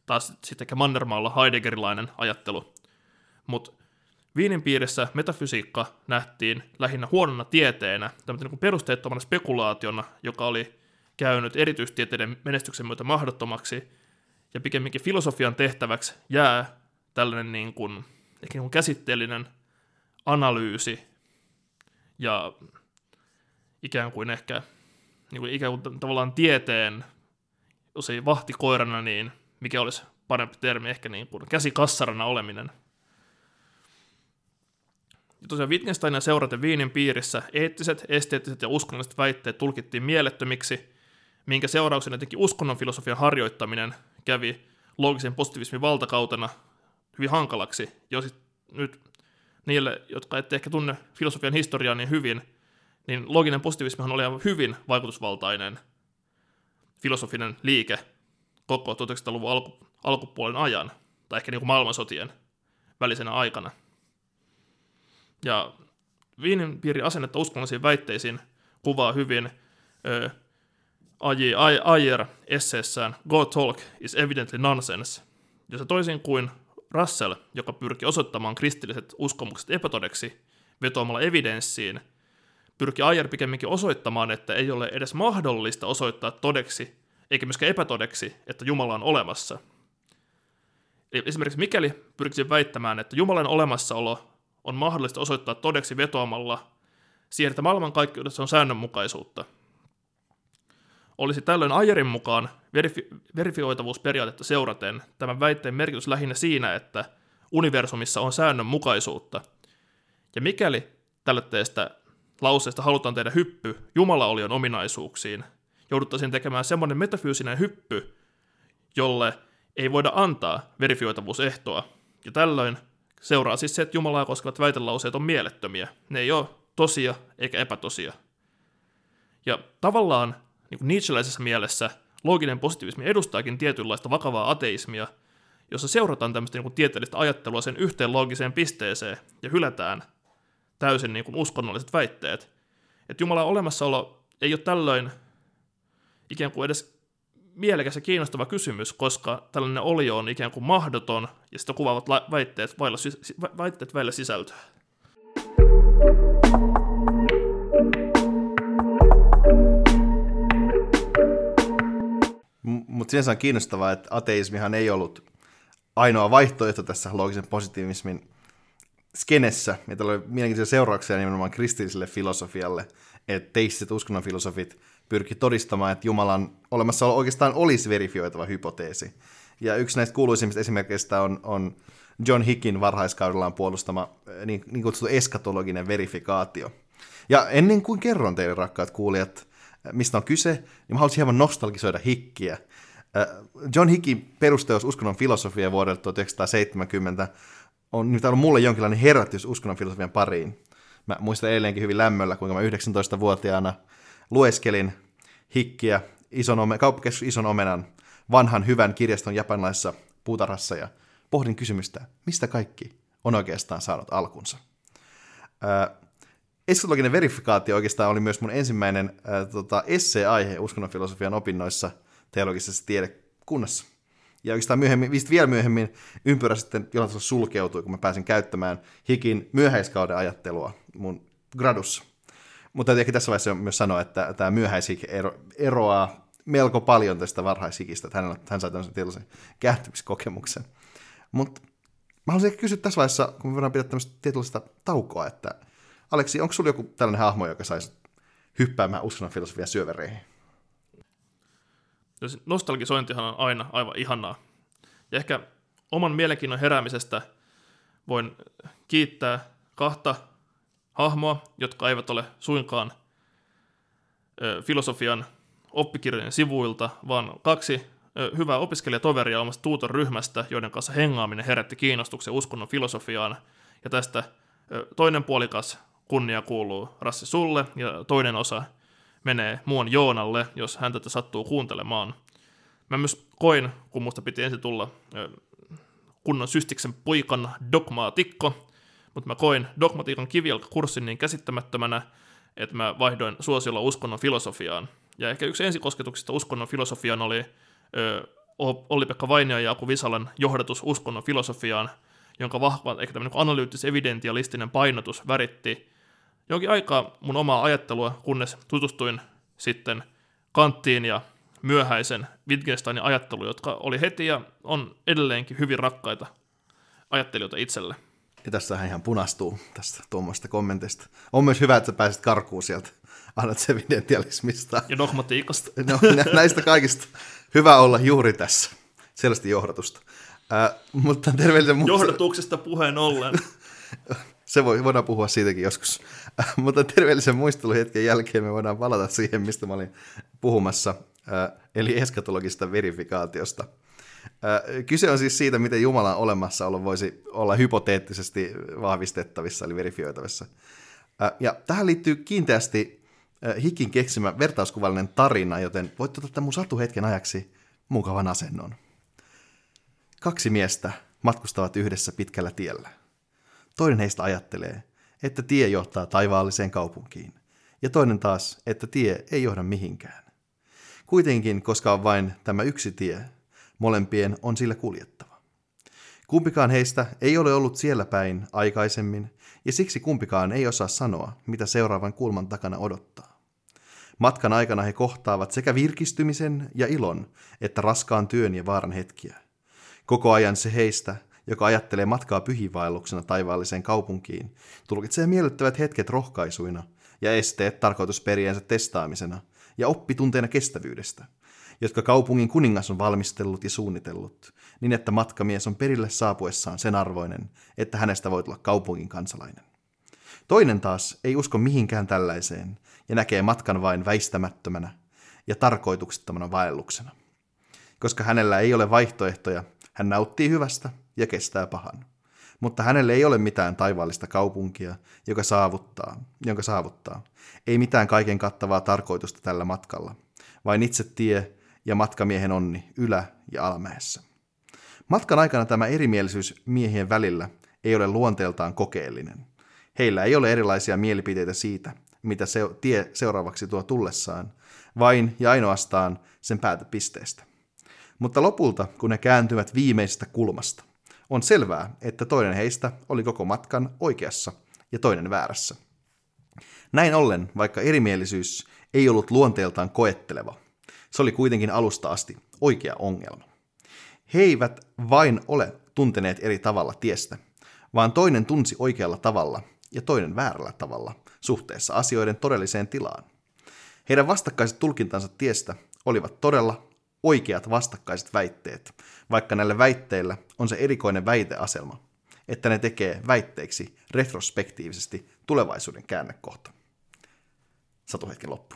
S1: taas sitten ehkä Mannermaalla Heideggerilainen ajattelu. Mutta Viinin piirissä metafysiikka nähtiin lähinnä huonona tieteenä, tämmöinen niin perusteettomana spekulaationa, joka oli käynyt erityistieteiden menestyksen myötä mahdottomaksi, ja pikemminkin filosofian tehtäväksi jää tällainen niin kuin, ehkä niin kuin käsitteellinen analyysi ja ikään kuin ehkä niin kuin ikään kuin tavallaan tieteen, jos ei vahtikoirana, niin mikä olisi parempi termi, ehkä niin kuin käsikassarana oleminen. Ja tosiaan Wittgensteinin seuraten Viinin piirissä eettiset, esteettiset ja uskonnolliset väitteet tulkittiin mielettömiksi, minkä seurauksena etenkin uskonnon filosofian harjoittaminen kävi loogisen positiivismin valtakautena hyvin hankalaksi. Sit nyt niille, jotka ette ehkä tunne filosofian historiaa niin hyvin, niin looginen positiivismihan oli hyvin vaikutusvaltainen filosofinen liike koko 1900-luvun alku, alkupuolen ajan, tai ehkä niin kuin maailmansotien välisenä aikana. Ja Viinin piirin asennetta uskonnollisiin väitteisiin kuvaa hyvin. Ayer esseessään Go Talk is evidently nonsense, jossa toisin kuin Russell, joka pyrki osoittamaan kristilliset uskomukset epätodeksi vetoamalla evidenssiin, pyrki Ayer pikemminkin osoittamaan, että ei ole edes mahdollista osoittaa todeksi, eikä myöskään epätodeksi, että Jumala on olemassa. Eli esimerkiksi mikäli pyrkisin väittämään, että Jumalan olemassaolo on mahdollista osoittaa todeksi vetoamalla siihen, että maailmankaikkeudessa on säännönmukaisuutta – olisi tällöin Ayerin mukaan verifi- verifioitavuusperiaatetta seuraten tämän väitteen merkitys lähinnä siinä, että universumissa on säännönmukaisuutta. Ja mikäli tällaisesta lauseesta halutaan tehdä hyppy Jumalaolion ominaisuuksiin, jouduttaisiin tekemään semmoinen metafyysinen hyppy, jolle ei voida antaa verifioitavuusehtoa. Ja tällöin seuraa siis se, että Jumalaa koskevat väitelauseet on mielettömiä. Ne ei ole tosia eikä epätosia. Ja tavallaan niin kuin Nietzscheläisessä mielessä looginen positiivismi edustaakin tietynlaista vakavaa ateismia, jossa seurataan tämmöistä niin kuin tieteellistä ajattelua sen yhteen loogiseen pisteeseen ja hylätään täysin niin kuin uskonnolliset väitteet. Että Jumalan olemassaolo ei ole tällöin ikään kuin edes mielekäs ja kiinnostava kysymys, koska tällainen olio on ikään kuin mahdoton ja sitä kuvaavat väitteet vailla, väitteet vailla sisältöä.
S2: Mutta sinänsä on kiinnostavaa, että ateismihan ei ollut ainoa vaihtoehto tässä loogisen positiivismin skenessä. Ja tällä oli mielenkiintoisia seurauksia nimenomaan kristilliselle filosofialle, että teistiset uskonnon filosofit pyrki todistamaan, että Jumalan olemassaolo oikeastaan olisi verifioitava hypoteesi. Ja yksi näistä kuuluisimmista esimerkkeistä on, on John Hickin varhaiskaudellaan puolustama eh, niin, niin kutsuttu eskatologinen verifikaatio. Ja ennen kuin kerron teille, rakkaat kuulijat, mistä on kyse, niin mä haluaisin hieman nostalgisoida Hikkiä. Äh, John Hickin perusteos uskonnon filosofia vuodelta 1970 on nyt ollut mulle jonkinlainen herätys uskonnon filosofian pariin. Mä muistan edelleenkin hyvin lämmöllä, kuinka mä 19-vuotiaana lueskelin Hikkiä ison ome, kauppakeskus Ison Omenan vanhan hyvän kirjaston japanilaisessa puutarhassa ja pohdin kysymystä, mistä kaikki on oikeastaan saanut alkunsa. Äh, Eskatologinen verifikaatio oikeastaan oli myös mun ensimmäinen ää, tota, esseaihe uskonnonfilosofian opinnoissa teologisessa tiedekunnassa. Ja oikeastaan myöhemmin, vielä myöhemmin ympyrä sitten jollain sulkeutui, kun mä pääsin käyttämään Hikin myöhäiskauden ajattelua mun gradussa. Mutta ehkä tässä vaiheessa myös sanoa, että tämä myöhäishik ero, eroaa melko paljon tästä varhaishikistä, että hän, hän sai tämmöisen tietynlaisen kääntymiskokemuksen. Mutta mä haluaisin ehkä kysyä tässä vaiheessa, kun me voidaan pidä tämmöistä tietynlaista taukoa, että Aleksi, onko sulla joku tällainen hahmo, joka saisi hyppäämään uskonnon filosofia syövereihin?
S1: Nostalgisointihan on aina aivan ihanaa. Ja ehkä oman mielenkiinnon heräämisestä voin kiittää kahta hahmoa, jotka eivät ole suinkaan filosofian oppikirjojen sivuilta, vaan kaksi hyvää opiskelijatoveria omasta tuutor-ryhmästä, joiden kanssa hengaaminen herätti kiinnostuksen uskonnon filosofiaan. Ja tästä toinen puolikas kunnia kuuluu Rassi sulle ja toinen osa menee muun Joonalle, jos hän tätä sattuu kuuntelemaan. Mä myös koin, kun musta piti ensin tulla kunnon systiksen poikan dogmaatikko, mutta mä koin dogmatiikan kivijalkakurssin niin käsittämättömänä, että mä vaihdoin suosiolla uskonnon filosofiaan. Ja ehkä yksi ensikosketuksista uskonnon filosofiaan oli ö, Olli-Pekka Vainio ja Aku Visalan johdatus uskonnon filosofiaan, jonka vahva, ehkä tämmöinen analyyttis-evidentialistinen painotus väritti jonkin aikaa mun omaa ajattelua, kunnes tutustuin sitten Kanttiin ja myöhäisen Wittgensteinin ajatteluun, jotka oli heti ja on edelleenkin hyvin rakkaita ajattelijoita itselle.
S2: Ja tässä hän ihan punastuu tästä tuommoista kommentista. On myös hyvä, että sä pääsit karkuun sieltä evidentialismista.
S1: Ja dogmatiikasta.
S2: No, näistä kaikista hyvä olla juuri tässä. Selvästi johdatusta. Äh, mutta terveellisen
S1: muistelu... Johdatuksesta puheen ollen.
S2: Se voi, voidaan puhua siitäkin joskus. Mutta terveellisen muisteluhetken jälkeen me voidaan palata siihen, mistä mä olin puhumassa, äh, eli eskatologista verifikaatiosta. Äh, kyse on siis siitä, miten Jumalan olemassaolo voisi olla hypoteettisesti vahvistettavissa, eli verifioitavissa. Äh, ja tähän liittyy kiinteästi Hikin keksimä vertauskuvallinen tarina, joten voit ottaa mun satu hetken ajaksi mukavan asennon. Kaksi miestä matkustavat yhdessä pitkällä tiellä. Toinen heistä ajattelee, että tie johtaa taivaalliseen kaupunkiin, ja toinen taas, että tie ei johda mihinkään. Kuitenkin, koska on vain tämä yksi tie, molempien on sillä kuljettava. Kumpikaan heistä ei ole ollut siellä päin aikaisemmin, ja siksi kumpikaan ei osaa sanoa, mitä seuraavan kulman takana odottaa. Matkan aikana he kohtaavat sekä virkistymisen ja ilon, että raskaan työn ja vaaran hetkiä. Koko ajan se heistä, joka ajattelee matkaa pyhivaelluksena taivaalliseen kaupunkiin, tulkitsee miellyttävät hetket rohkaisuina ja esteet tarkoitusperiensä testaamisena ja oppitunteena kestävyydestä, jotka kaupungin kuningas on valmistellut ja suunnitellut, niin että matkamies on perille saapuessaan sen arvoinen, että hänestä voi tulla kaupungin kansalainen. Toinen taas ei usko mihinkään tällaiseen ja näkee matkan vain väistämättömänä ja tarkoituksettomana vaelluksena. Koska hänellä ei ole vaihtoehtoja, hän nauttii hyvästä ja kestää pahan. Mutta hänelle ei ole mitään taivaallista kaupunkia, joka saavuttaa, jonka saavuttaa. Ei mitään kaiken kattavaa tarkoitusta tällä matkalla, vain itse tie ja matkamiehen onni ylä- ja alamäessä. Matkan aikana tämä erimielisyys miehien välillä ei ole luonteeltaan kokeellinen. Heillä ei ole erilaisia mielipiteitä siitä, mitä se tie seuraavaksi tuo tullessaan, vain ja ainoastaan sen päätepisteestä. Mutta lopulta, kun ne kääntyvät viimeisestä kulmasta, on selvää, että toinen heistä oli koko matkan oikeassa ja toinen väärässä. Näin ollen, vaikka erimielisyys ei ollut luonteeltaan koetteleva, se oli kuitenkin alusta asti oikea ongelma. He eivät vain ole tunteneet eri tavalla tiestä, vaan toinen tunsi oikealla tavalla ja toinen väärällä tavalla suhteessa asioiden todelliseen tilaan. Heidän vastakkaiset tulkintansa tiestä olivat todella oikeat vastakkaiset väitteet, vaikka näillä väitteillä on se erikoinen väiteaselma, että ne tekee väitteiksi retrospektiivisesti tulevaisuuden käännekohta. Satu hetken loppu.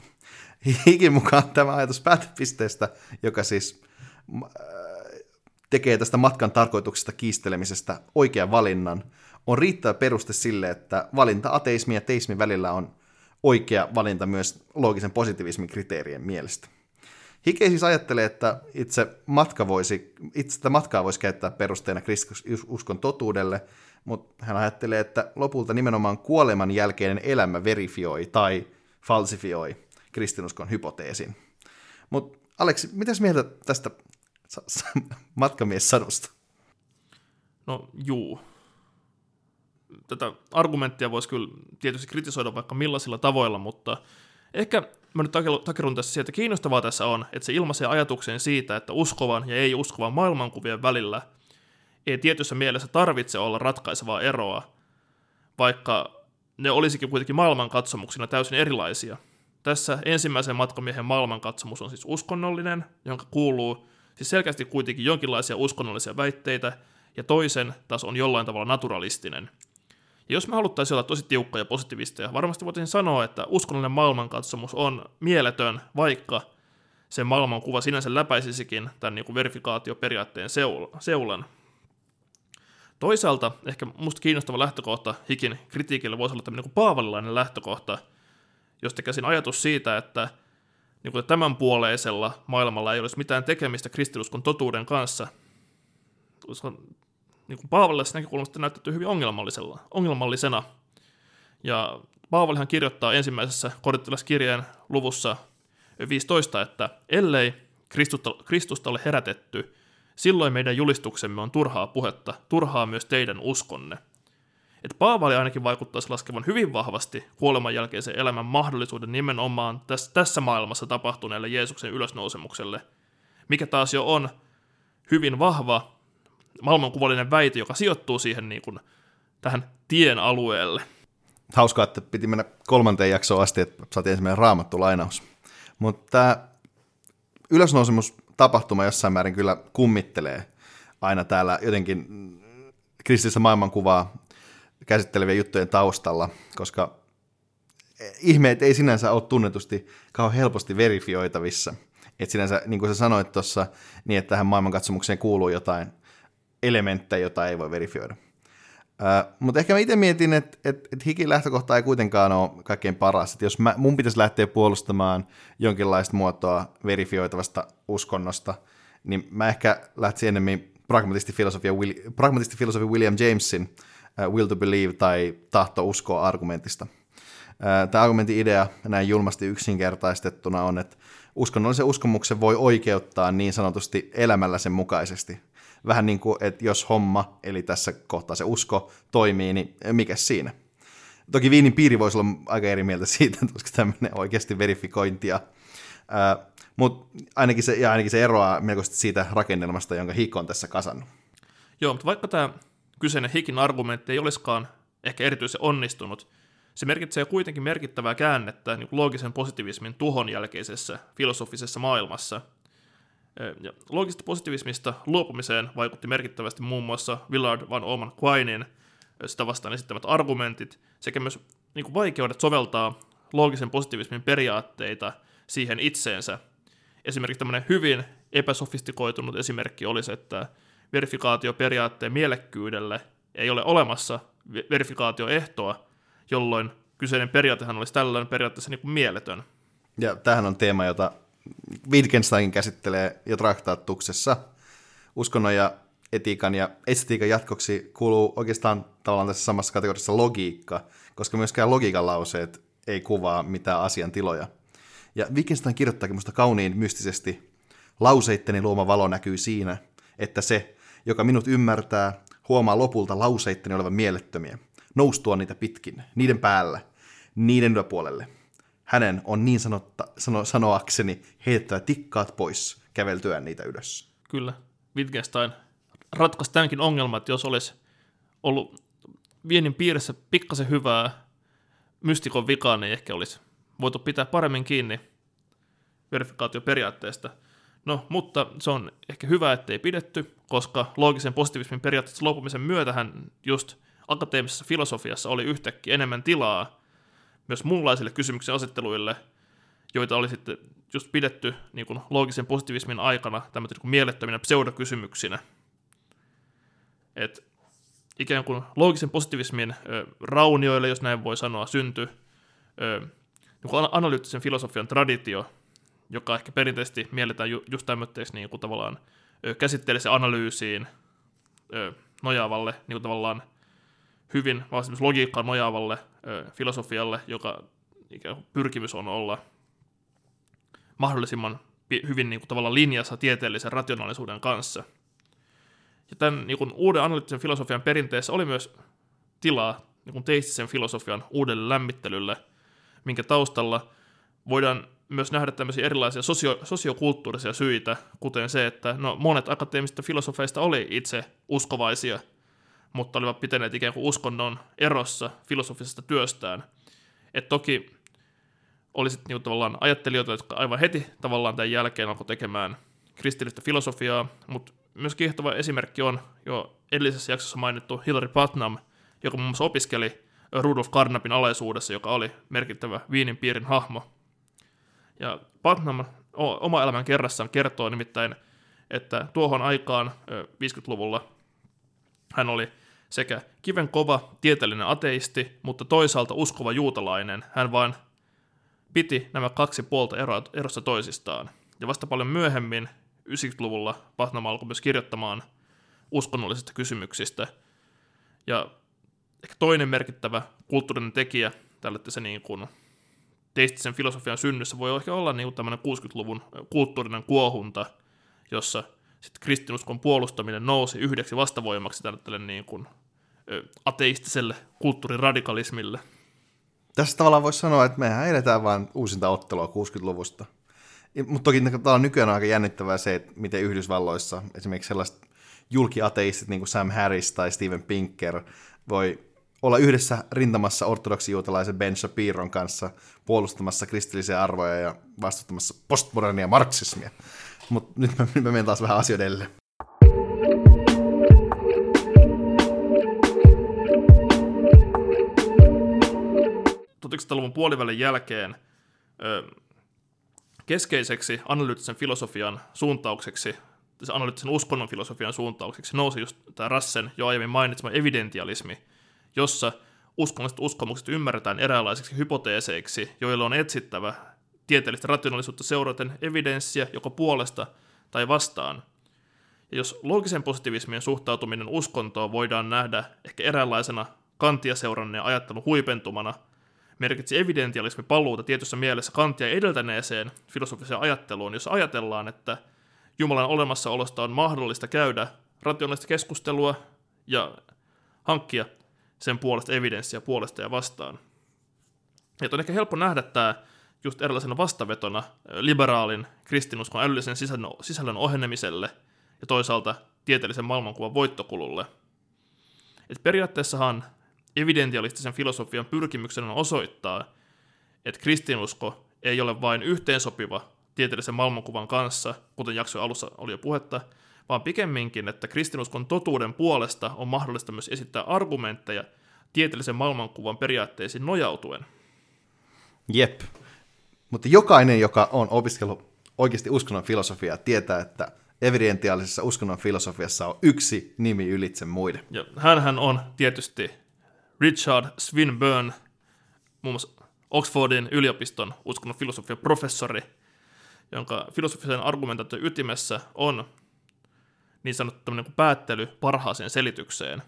S2: Hikin mukaan tämä ajatus päätepisteestä, joka siis äh, tekee tästä matkan tarkoituksesta kiistelemisestä oikean valinnan, on riittävä peruste sille, että valinta ateismi ja teismin välillä on oikea valinta myös loogisen positiivismin kriteerien mielestä. Hike siis ajattelee, että itse, matka voisi, itse matkaa voisi käyttää perusteena kristinuskon totuudelle, mutta hän ajattelee, että lopulta nimenomaan kuoleman jälkeinen elämä verifioi tai falsifioi kristinuskon hypoteesin. Mutta Aleksi, mitäs mieltä tästä matkamies-sadusta?
S1: No juu. Tätä argumenttia voisi kyllä tietysti kritisoida vaikka millaisilla tavoilla, mutta ehkä mä nyt takerun tässä sieltä, kiinnostavaa tässä on, että se ilmaisee ajatuksen siitä, että uskovan ja ei-uskovan maailmankuvien välillä ei tietyssä mielessä tarvitse olla ratkaisevaa eroa, vaikka ne olisikin kuitenkin maailmankatsomuksina täysin erilaisia. Tässä ensimmäisen matkamiehen maailmankatsomus on siis uskonnollinen, jonka kuuluu siis selkeästi kuitenkin jonkinlaisia uskonnollisia väitteitä, ja toisen taas on jollain tavalla naturalistinen – ja jos me haluttaisiin olla tosi tiukka ja positiivisteja, varmasti voitaisiin sanoa, että uskonnollinen maailmankatsomus on mieletön, vaikka se maailmankuva sinänsä läpäisisikin tämän niin kuin verifikaatioperiaatteen seulan. Toisaalta ehkä musta kiinnostava lähtökohta Hikin kritiikille voisi olla tämmöinen niin paavalilainen lähtökohta, josta käsin ajatus siitä, että niin kuin tämänpuoleisella maailmalla ei olisi mitään tekemistä kristinuskon totuuden kanssa niin kuin Paavalissa näkökulmasta näytetty hyvin ongelmallisella, ongelmallisena. Ja Paavalihan kirjoittaa ensimmäisessä korinttilaiskirjeen luvussa 15, että ellei Kristusta, Kristusta ole herätetty, Silloin meidän julistuksemme on turhaa puhetta, turhaa myös teidän uskonne. Et Paavali ainakin vaikuttaisi laskevan hyvin vahvasti kuoleman jälkeisen elämän mahdollisuuden nimenomaan tässä, tässä maailmassa tapahtuneelle Jeesuksen ylösnousemukselle, mikä taas jo on hyvin vahva maailmankuvallinen väite, joka sijoittuu siihen niin kuin, tähän tien alueelle.
S2: Hauskaa, että piti mennä kolmanteen jaksoon asti, että saatiin ensimmäinen raamattu lainaus. Mutta ylösnousemus tapahtuma jossain määrin kyllä kummittelee aina täällä jotenkin kristillistä maailmankuvaa käsitteleviä juttujen taustalla, koska ihmeet ei sinänsä ole tunnetusti kauhean helposti verifioitavissa. Et sinänsä, niin kuin sä sanoit tuossa, niin että tähän maailmankatsomukseen kuuluu jotain elementtejä, jota ei voi verifioida. Uh, mutta ehkä mä itse mietin, että et, et hikin lähtökohta ei kuitenkaan ole kaikkein paras. Et jos mä, mun pitäisi lähteä puolustamaan jonkinlaista muotoa verifioitavasta uskonnosta, niin mä ehkä lähtisin enemmän pragmatisti-filosofia, pragmatisti-filosofia William Jamesin uh, will to believe tai tahto uskoa argumentista. Uh, Tämä argumentin idea näin julmasti yksinkertaistettuna on, että uskonnollisen uskomuksen voi oikeuttaa niin sanotusti elämällä sen mukaisesti – vähän niin kuin, että jos homma, eli tässä kohtaa se usko, toimii, niin mikä siinä? Toki Viinin piiri voisi olla aika eri mieltä siitä, koska tämmöinen oikeasti verifikointia. Mutta ainakin se, ja ainakin se eroaa melkoisesti siitä rakennelmasta, jonka Hik on tässä kasannut.
S1: Joo, mutta vaikka tämä kyseinen Hikin argumentti ei olisikaan ehkä erityisen onnistunut, se merkitsee kuitenkin merkittävää käännettä niin loogisen positivismin tuhon jälkeisessä filosofisessa maailmassa – ja loogista positivismista luopumiseen vaikutti merkittävästi muun muassa Willard van Oman Quinin sitä vastaan esittämät argumentit sekä myös niin kuin vaikeudet soveltaa loogisen positivismin periaatteita siihen itseensä. Esimerkiksi tämmöinen hyvin epäsofistikoitunut esimerkki olisi, että verifikaatioperiaatteen mielekkyydelle ei ole olemassa verifikaatioehtoa, jolloin kyseinen periaatehan olisi tällöin periaatteessa niin kuin mieletön.
S2: Ja tähän on teema, jota Wittgenstein käsittelee jo traktaattuksessa. Uskonnon ja etiikan ja estetiikan jatkoksi kuuluu oikeastaan tavallaan tässä samassa kategoriassa logiikka, koska myöskään logiikan lauseet ei kuvaa mitään asian tiloja. Ja Wittgenstein kirjoittaakin musta kauniin mystisesti, lauseitteni luoma valo näkyy siinä, että se, joka minut ymmärtää, huomaa lopulta lauseitteni olevan mielettömiä, noustua niitä pitkin, niiden päällä, niiden yläpuolelle, hänen on niin sanotta, sano, sanoakseni heittävä tikkaat pois käveltyä niitä ylös.
S1: Kyllä. Wittgenstein ratkaisi tämänkin ongelman, että jos olisi ollut viennin piirissä pikkasen hyvää mystikon vikaa, niin ehkä olisi voitu pitää paremmin kiinni verifikaatioperiaatteesta. No, mutta se on ehkä hyvä, ettei pidetty, koska loogisen positiivismin periaatteessa luopumisen myötähän just akateemisessa filosofiassa oli yhtäkkiä enemmän tilaa myös muunlaisille kysymyksen asetteluille, joita oli sitten just pidetty niin kuin loogisen positivismin aikana tämmöisenä niin mielettöminä pseudokysymyksinä. Et ikään kuin loogisen positivismin ö, raunioille, jos näin voi sanoa, syntyi ö, niin analyyttisen filosofian traditio, joka ehkä perinteisesti mielletään ju, just tämmöiseksi niin tavallaan ö, käsitteellisen analyysiin ö, nojaavalle niin kuin tavallaan hyvin vaan logiikkaan nojaavalle ö, filosofialle, joka ikään kuin pyrkimys on olla mahdollisimman hyvin niin kuin, tavallaan linjassa tieteellisen rationaalisuuden kanssa. Ja tämän niin kuin, uuden analyyttisen filosofian perinteessä oli myös tilaa niin kuin teistisen filosofian uudelle lämmittelylle, minkä taustalla voidaan myös nähdä tämmöisiä erilaisia sosio- sosiokulttuurisia syitä, kuten se, että no, monet akateemisista filosofeista oli itse uskovaisia – mutta olivat pitäneet ikään kuin uskonnon erossa filosofisesta työstään. Et toki oli sitten niinku tavallaan ajattelijoita, jotka aivan heti tavallaan tämän jälkeen alkoi tekemään kristillistä filosofiaa, mutta myös kiehtova esimerkki on jo edellisessä jaksossa mainittu Hilary Putnam, joka muun muassa opiskeli Rudolf Carnapin alaisuudessa, joka oli merkittävä Viinin piirin hahmo. Ja Putnam oma elämän kerrassaan kertoo nimittäin, että tuohon aikaan 50-luvulla hän oli sekä kiven kova tieteellinen ateisti, mutta toisaalta uskova juutalainen. Hän vain piti nämä kaksi puolta erossa toisistaan. Ja vasta paljon myöhemmin, 90-luvulla, Pahnama alkoi myös kirjoittamaan uskonnollisista kysymyksistä. Ja ehkä toinen merkittävä kulttuurinen tekijä tälle se niin kuin teistisen filosofian synnyssä voi ehkä olla niin tämmöinen 60-luvun kulttuurinen kuohunta, jossa sitten kristinuskon puolustaminen nousi yhdeksi vastavoimaksi tälle niin kuin, ateistiselle kulttuuriradikalismille.
S2: Tässä tavallaan voisi sanoa, että mehän eletään vain uusinta ottelua 60-luvusta. Mutta toki on nykyään aika jännittävää se, että miten Yhdysvalloissa esimerkiksi sellaiset julkiateistit niin kuin Sam Harris tai Steven Pinker voi olla yhdessä rintamassa ortodoksijuutalaisen Ben Shapiron kanssa puolustamassa kristillisiä arvoja ja vastustamassa postmodernia marksismia. Mutta nyt me, me menen taas vähän asioiden
S1: 1900-luvun puolivälin jälkeen ö, keskeiseksi analyyttisen filosofian suuntaukseksi, siis analyyttisen uskonnon filosofian suuntaukseksi nousi just tämä Rassen jo aiemmin mainitsema evidentialismi, jossa uskonnolliset uskomukset ymmärretään eräänlaisiksi hypoteeseiksi, joille on etsittävä tieteellistä rationaalisuutta seuraten evidenssiä joko puolesta tai vastaan. Ja jos loogisen positiivismien suhtautuminen uskontoon voidaan nähdä ehkä eräänlaisena kantia seuranneen ajattelun huipentumana – merkitsi evidentialismi paluuta tietyssä mielessä kantia edeltäneeseen filosofiseen ajatteluun, jossa ajatellaan, että Jumalan olemassaolosta on mahdollista käydä rationaalista keskustelua ja hankkia sen puolesta evidenssiä puolesta ja vastaan. Ja on ehkä helppo nähdä tämä just erilaisena vastavetona liberaalin kristinuskon älyllisen sisällön, sisällön ohenemiselle ja toisaalta tieteellisen maailmankuvan voittokululle. Et periaatteessahan evidentialistisen filosofian pyrkimyksenä on osoittaa, että kristinusko ei ole vain yhteensopiva tieteellisen maailmankuvan kanssa, kuten jakso alussa oli jo puhetta, vaan pikemminkin, että kristinuskon totuuden puolesta on mahdollista myös esittää argumentteja tieteellisen maailmankuvan periaatteisiin nojautuen.
S2: Jep. Mutta jokainen, joka on opiskellut oikeasti uskonnon filosofiaa, tietää, että evidentiaalisessa uskonnon filosofiassa on yksi nimi ylitse muiden.
S1: Ja hänhän on tietysti Richard Swinburne, muun muassa Oxfordin yliopiston uskonnon filosofian professori, jonka filosofisen argumentaation ytimessä on niin sanottu niin päättely parhaaseen selitykseen.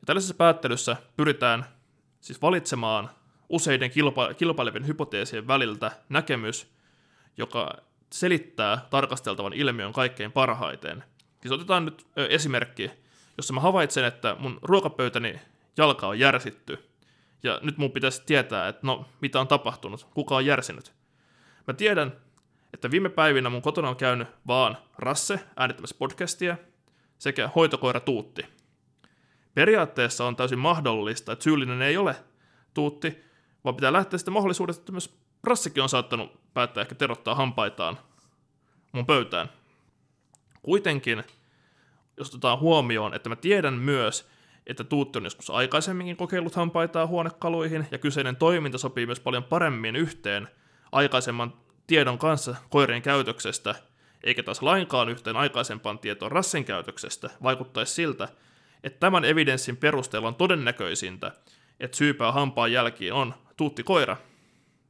S1: Ja tällaisessa päättelyssä pyritään siis valitsemaan useiden kilpa- kilpailevien hypoteesien väliltä näkemys, joka selittää tarkasteltavan ilmiön kaikkein parhaiten. Siis otetaan nyt esimerkki, jossa mä havaitsen, että mun ruokapöytäni jalka on järsitty. Ja nyt mun pitäisi tietää, että no, mitä on tapahtunut, kuka on järsinyt. Mä tiedän, että viime päivinä mun kotona on käynyt vaan Rasse äänittämässä podcastia sekä hoitokoira Tuutti. Periaatteessa on täysin mahdollista, että syyllinen ei ole Tuutti, vaan pitää lähteä sitten mahdollisuudesta, että myös Rassekin on saattanut päättää ehkä terottaa hampaitaan mun pöytään. Kuitenkin, jos otetaan huomioon, että mä tiedän myös, että Tuutti on joskus aikaisemminkin kokeillut hampaitaan huonekaluihin, ja kyseinen toiminta sopii myös paljon paremmin yhteen aikaisemman tiedon kanssa koirien käytöksestä, eikä taas lainkaan yhteen aikaisempaan tietoon rassen käytöksestä, vaikuttaisi siltä, että tämän evidenssin perusteella on todennäköisintä, että syypää hampaan jälkiin on tuutti koira.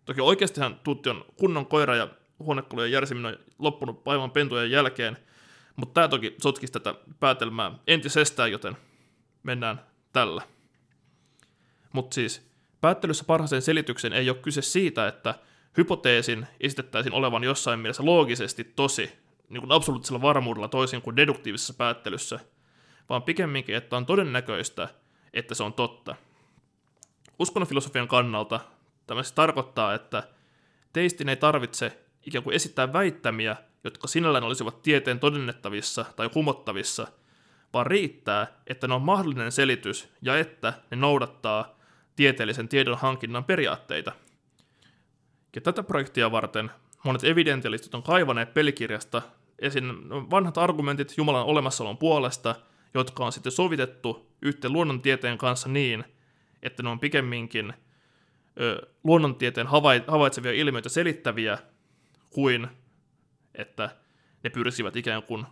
S1: Toki oikeastihan tuutti on kunnon koira ja huonekalujen järsiminen on loppunut aivan pentujen jälkeen, mutta tämä toki sotkisi tätä päätelmää entisestään, joten mennään tällä. Mutta siis päättelyssä parhaaseen selityksen ei ole kyse siitä, että hypoteesin esitettäisiin olevan jossain mielessä loogisesti tosi, niin kuin absoluuttisella varmuudella toisin kuin deduktiivisessa päättelyssä, vaan pikemminkin, että on todennäköistä, että se on totta. Uskonnonfilosofian kannalta tämä siis tarkoittaa, että teistin ei tarvitse ikään kuin esittää väittämiä, jotka sinällään olisivat tieteen todennettavissa tai kumottavissa – vaan riittää, että ne on mahdollinen selitys ja että ne noudattaa tieteellisen tiedon hankinnan periaatteita. Ja tätä projektia varten monet evidentialistit on kaivaneet pelikirjasta esiin vanhat argumentit Jumalan olemassaolon puolesta, jotka on sitten sovitettu yhteen luonnontieteen kanssa niin, että ne on pikemminkin ö, luonnontieteen havaitsevia ilmiöitä selittäviä kuin että ne pyrsivät ikään kuin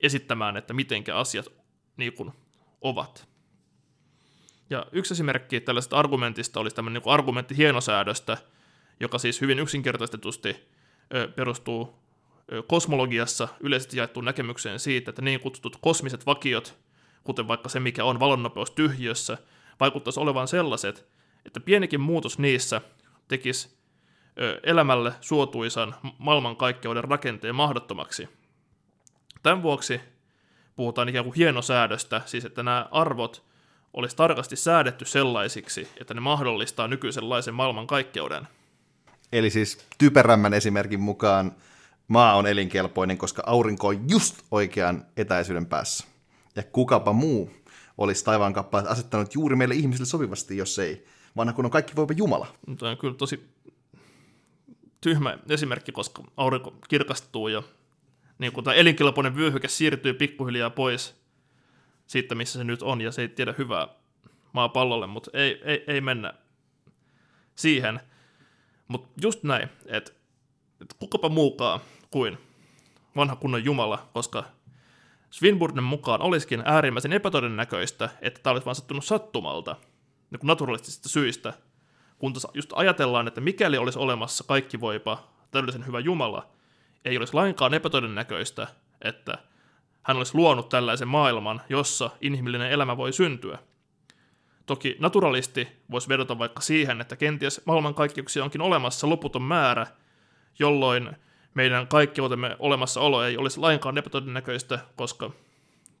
S1: esittämään, että mitenkä asiat niin kuin ovat. Ja yksi esimerkki tällaisesta argumentista olisi tämmöinen niin argumentti hienosäädöstä, joka siis hyvin yksinkertaistetusti ö, perustuu ö, kosmologiassa yleisesti jaettuun näkemykseen siitä, että niin kutsutut kosmiset vakiot, kuten vaikka se, mikä on valonnopeus tyhjössä, vaikuttaisi olevan sellaiset, että pienikin muutos niissä tekisi ö, elämälle suotuisan maailmankaikkeuden rakenteen mahdottomaksi – Tämän vuoksi puhutaan ikään kuin hienosäädöstä, siis että nämä arvot olisi tarkasti säädetty sellaisiksi, että ne mahdollistaa nykyisenlaisen maailmankaikkeuden.
S2: Eli siis typerämmän esimerkin mukaan maa on elinkelpoinen, koska aurinko on just oikean etäisyyden päässä. Ja kukapa muu olisi taivaan kappaleet asettanut juuri meille ihmisille sopivasti, jos ei vanha kun on kaikki voiva Jumala.
S1: Tämä on kyllä tosi tyhmä esimerkki, koska aurinko kirkastuu ja niin kuin tämä elinkelpoinen vyöhyke siirtyy pikkuhiljaa pois siitä, missä se nyt on, ja se ei tiedä hyvää maapallolle, mutta ei, ei, ei mennä siihen. Mutta just näin, että et kukapa muukaan kuin vanha kunnon Jumala, koska Swinburnen mukaan olisikin äärimmäisen epätodennäköistä, että tämä olisi vain sattunut sattumalta, niin kuin naturalistisista syistä, kun just ajatellaan, että mikäli olisi olemassa kaikki voipa täydellisen hyvä Jumala, ei olisi lainkaan epätodennäköistä, että hän olisi luonut tällaisen maailman, jossa inhimillinen elämä voi syntyä. Toki naturalisti voisi vedota vaikka siihen, että kenties maailmankaikkeuksia onkin olemassa loputon määrä, jolloin meidän kaikkeutemme olemassaolo ei olisi lainkaan epätodennäköistä, koska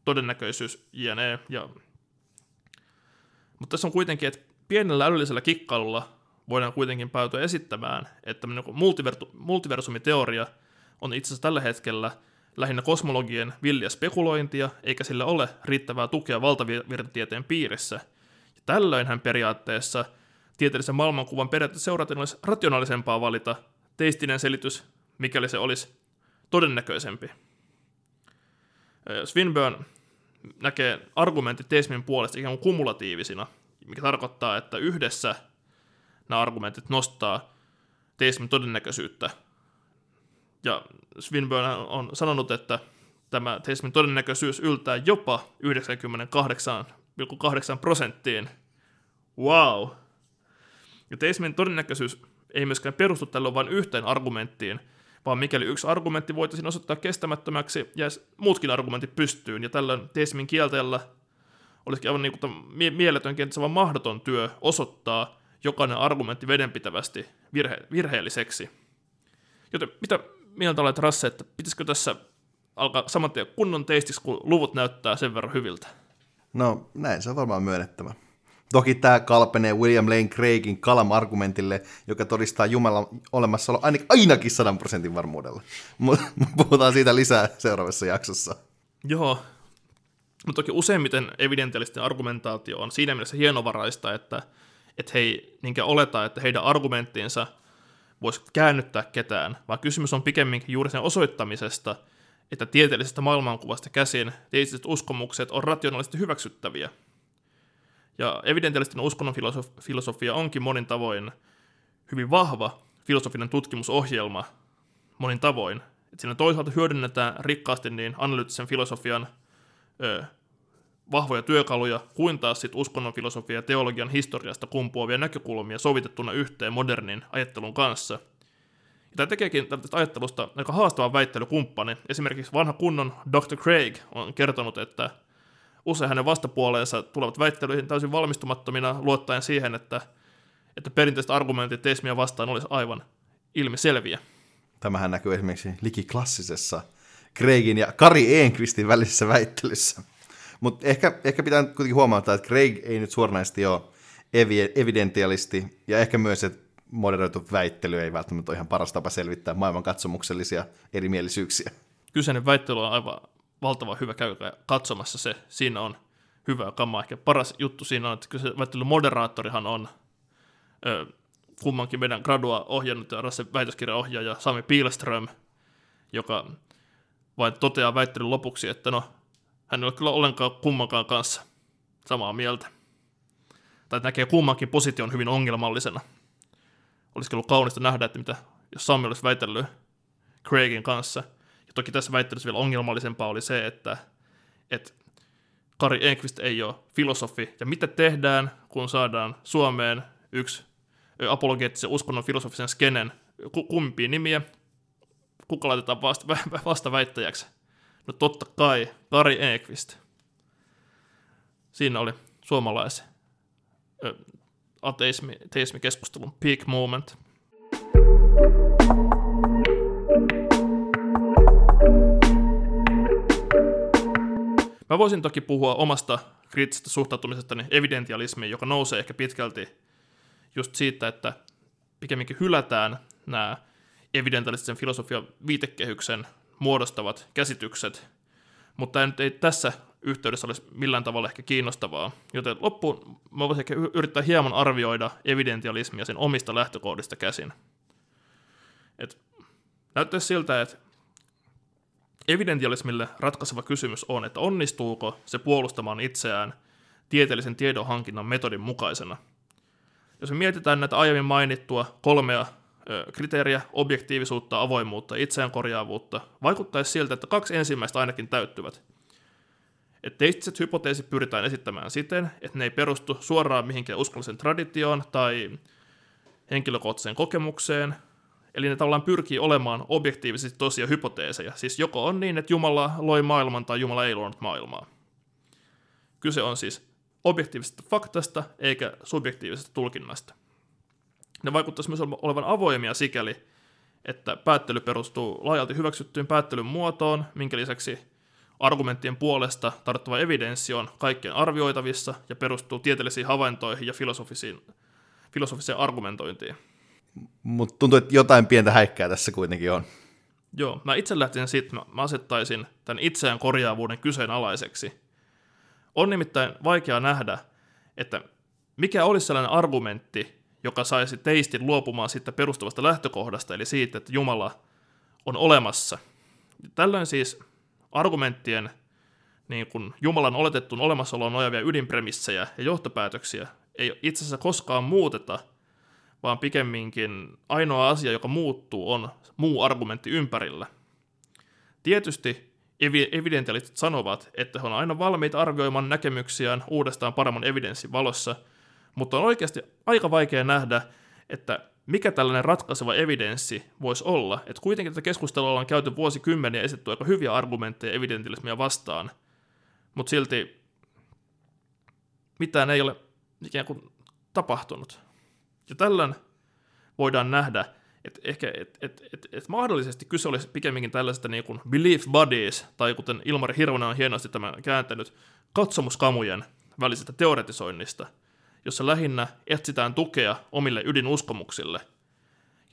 S1: todennäköisyys jne. Ja... Mutta tässä on kuitenkin, että pienellä älyllisellä kikkailulla voidaan kuitenkin päätyä esittämään, että multiversumiteoria on itse asiassa tällä hetkellä lähinnä kosmologien villiä spekulointia, eikä sillä ole riittävää tukea valtavirtatieteen piirissä. Ja tällöin hän periaatteessa tieteellisen maailmankuvan periaatteessa seuraten olisi rationaalisempaa valita teistinen selitys, mikäli se olisi todennäköisempi. Swinburne näkee argumentit teismin puolesta ikään kuin kumulatiivisina, mikä tarkoittaa, että yhdessä nämä argumentit nostaa teismin todennäköisyyttä. Ja Swinburne on sanonut, että tämä teismin todennäköisyys yltää jopa 98,8 prosenttiin. Wow! Ja teismin todennäköisyys ei myöskään perustu tällöin vain yhteen argumenttiin, vaan mikäli yksi argumentti voitaisiin osoittaa kestämättömäksi, jäisi muutkin argumentit pystyyn, ja tällöin teismin kielteellä olisikin aivan niin kuin mieletön, kenties vaan mahdoton työ osoittaa jokainen argumentti vedenpitävästi virhe, virheelliseksi. Joten mitä mieltä olet, Rasse, että pitäisikö tässä alkaa saman tien kunnon teistiksi, kun luvut näyttää sen verran hyviltä?
S2: No, näin se on varmaan myönnettävä. Toki tämä kalpenee William Lane Craigin kalam-argumentille, joka todistaa Jumalan olemassaolo ainakin, ainakin 100 prosentin varmuudella. Mutta puhutaan siitä lisää seuraavassa jaksossa.
S1: Joo, mutta toki useimmiten evidentialisten argumentaatio on siinä mielessä hienovaraista, että, että he ei niinkö oleta, että heidän argumenttinsa voisi käännyttää ketään, vaan kysymys on pikemminkin juuri sen osoittamisesta, että tieteellisestä maailmankuvasta käsin teittiset uskomukset on rationaalisesti hyväksyttäviä – ja evidentialistinen uskonnon filosofia onkin monin tavoin hyvin vahva filosofinen tutkimusohjelma monin tavoin. Et siinä toisaalta hyödynnetään rikkaasti niin analyyttisen filosofian ö, vahvoja työkaluja, kuin taas sit uskonnon filosofia ja teologian historiasta kumpuavia näkökulmia sovitettuna yhteen modernin ajattelun kanssa. Ja tämä tekeekin tästä ajattelusta aika haastavan väittelykumppani. Esimerkiksi vanha kunnon Dr. Craig on kertonut, että usein hänen vastapuoleensa tulevat väittelyihin täysin valmistumattomina luottaen siihen, että, että perinteiset argumentit teismiä vastaan olisi aivan ilmiselviä.
S2: Tämähän näkyy esimerkiksi likiklassisessa Craigin ja Kari Enqvistin välisessä väittelyssä. Mutta ehkä, ehkä pitää kuitenkin huomata, että Craig ei nyt suoranaisesti ole evi- evidentialisti, ja ehkä myös, että moderoitu väittely ei välttämättä ole ihan paras tapa selvittää maailman katsomuksellisia erimielisyyksiä.
S1: Kyseinen väittely on aivan valtava hyvä käykää katsomassa se. Siinä on hyvä kama. Ehkä paras juttu siinä on, että kyllä se moderaattorihan on ö, kummankin meidän gradua ohjannut ja Rasse väitöskirjaohjaaja Sami Piilström, joka vain toteaa väittelyn lopuksi, että no, hän ei ole kyllä ollenkaan kummankaan kanssa samaa mieltä. Tai näkee kummankin position hyvin ongelmallisena. Olisi ollut kaunista nähdä, että mitä jos Sami olisi väitellyt Craigin kanssa – Toki tässä väittelyssä vielä ongelmallisempaa oli se, että, että Kari Enqvist ei ole filosofi. Ja mitä tehdään, kun saadaan Suomeen yksi apologeettisen uskonnon filosofisen skenen kumpia nimiä? Kuka laitetaan vasta, vasta väittäjäksi? No totta kai, Kari Enqvist. Siinä oli suomalaisen ateismi-keskustelun peak moment. Mä voisin toki puhua omasta kriittisestä suhtautumisestani evidentialismiin, joka nousee ehkä pitkälti just siitä, että pikemminkin hylätään nämä evidentialistisen filosofian viitekehyksen muodostavat käsitykset, mutta nyt ei tässä yhteydessä olisi millään tavalla ehkä kiinnostavaa. Joten loppuun mä voisin ehkä yrittää hieman arvioida evidentialismia sen omista lähtökohdista käsin. Et näyttäisi siltä, että evidentialismille ratkaiseva kysymys on, että onnistuuko se puolustamaan itseään tieteellisen tiedonhankinnan metodin mukaisena. Jos me mietitään näitä aiemmin mainittua kolmea kriteeriä, objektiivisuutta, avoimuutta, itseänkorjaavuutta, vaikuttaisi siltä, että kaksi ensimmäistä ainakin täyttyvät. Että teistiset hypoteesit pyritään esittämään siten, että ne ei perustu suoraan mihinkään uskolliseen traditioon tai henkilökohtaiseen kokemukseen, eli ne tavallaan pyrkii olemaan objektiivisesti tosia hypoteeseja. Siis joko on niin, että Jumala loi maailman tai Jumala ei luonut maailmaa. Kyse on siis objektiivisesta faktasta eikä subjektiivisesta tulkinnasta. Ne vaikuttaisi myös olevan avoimia sikäli, että päättely perustuu laajalti hyväksyttyyn päättelyn muotoon, minkä lisäksi argumenttien puolesta tarttuva evidenssi on kaikkien arvioitavissa ja perustuu tieteellisiin havaintoihin ja filosofisiin, filosofiseen argumentointiin.
S2: Mutta tuntuu, että jotain pientä häikkää tässä kuitenkin on.
S1: Joo, mä itse lähtin siitä, mä asettaisin tämän itseään korjaavuuden kyseenalaiseksi. On nimittäin vaikea nähdä, että mikä olisi sellainen argumentti, joka saisi teistin luopumaan siitä perustuvasta lähtökohdasta, eli siitä, että Jumala on olemassa. Tällöin siis argumenttien niin kuin Jumalan oletettuun olemassaoloon nojavia ydinpremissejä ja johtopäätöksiä ei itse asiassa koskaan muuteta, vaan pikemminkin ainoa asia, joka muuttuu, on muu argumentti ympärillä. Tietysti evidentialistit sanovat, että he on aina valmiita arvioimaan näkemyksiään uudestaan paremman evidenssin valossa – mutta on oikeasti aika vaikea nähdä, että mikä tällainen ratkaiseva evidenssi voisi olla. Että kuitenkin tätä keskustelua ollaan käyty vuosikymmeniä esitetty aika hyviä argumentteja evidentialismia vastaan, mutta silti mitään ei ole ikään kuin tapahtunut. Ja tällöin voidaan nähdä, että ehkä et, et, et, et mahdollisesti kyse olisi pikemminkin tällaisesta niin kuin belief bodies, tai kuten Ilmari Hirvonen on hienosti tämän kääntänyt, katsomuskamujen välisestä teoretisoinnista – jossa lähinnä etsitään tukea omille ydinuskomuksille.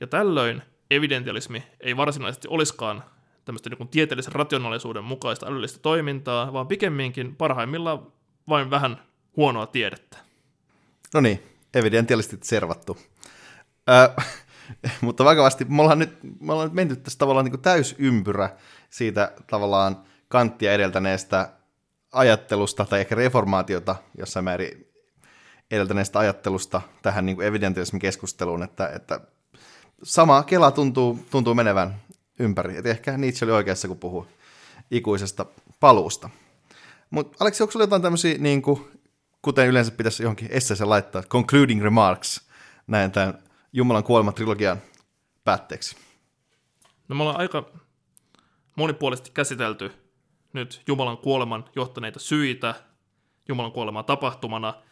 S1: Ja tällöin evidentialismi ei varsinaisesti olisikaan tämmöistä niin tieteellisen rationaalisuuden mukaista älyllistä toimintaa, vaan pikemminkin parhaimmillaan vain vähän huonoa tiedettä.
S2: No niin, evidentialistit servattu. Ö, mutta vakavasti, me ollaan nyt, me ollaan nyt menty tässä tavallaan niin täysympyrä siitä tavallaan kanttia edeltäneestä ajattelusta tai ehkä reformaatiota jossain määrin edeltäneestä ajattelusta tähän niin evidentialismin keskusteluun, että, että sama kela tuntuu, tuntuu menevän ympäri. Et ehkä Nietzsche oli oikeassa, kun puhuu ikuisesta paluusta. Mutta Aleksi, onko sinulla jotain tämmöisiä, niin kuin, kuten yleensä pitäisi johonkin esseeseen laittaa, concluding remarks, näin tämän Jumalan kuolema-trilogian päätteeksi?
S1: No me ollaan aika monipuolisesti käsitelty nyt Jumalan kuoleman johtaneita syitä, Jumalan kuolemaa tapahtumana –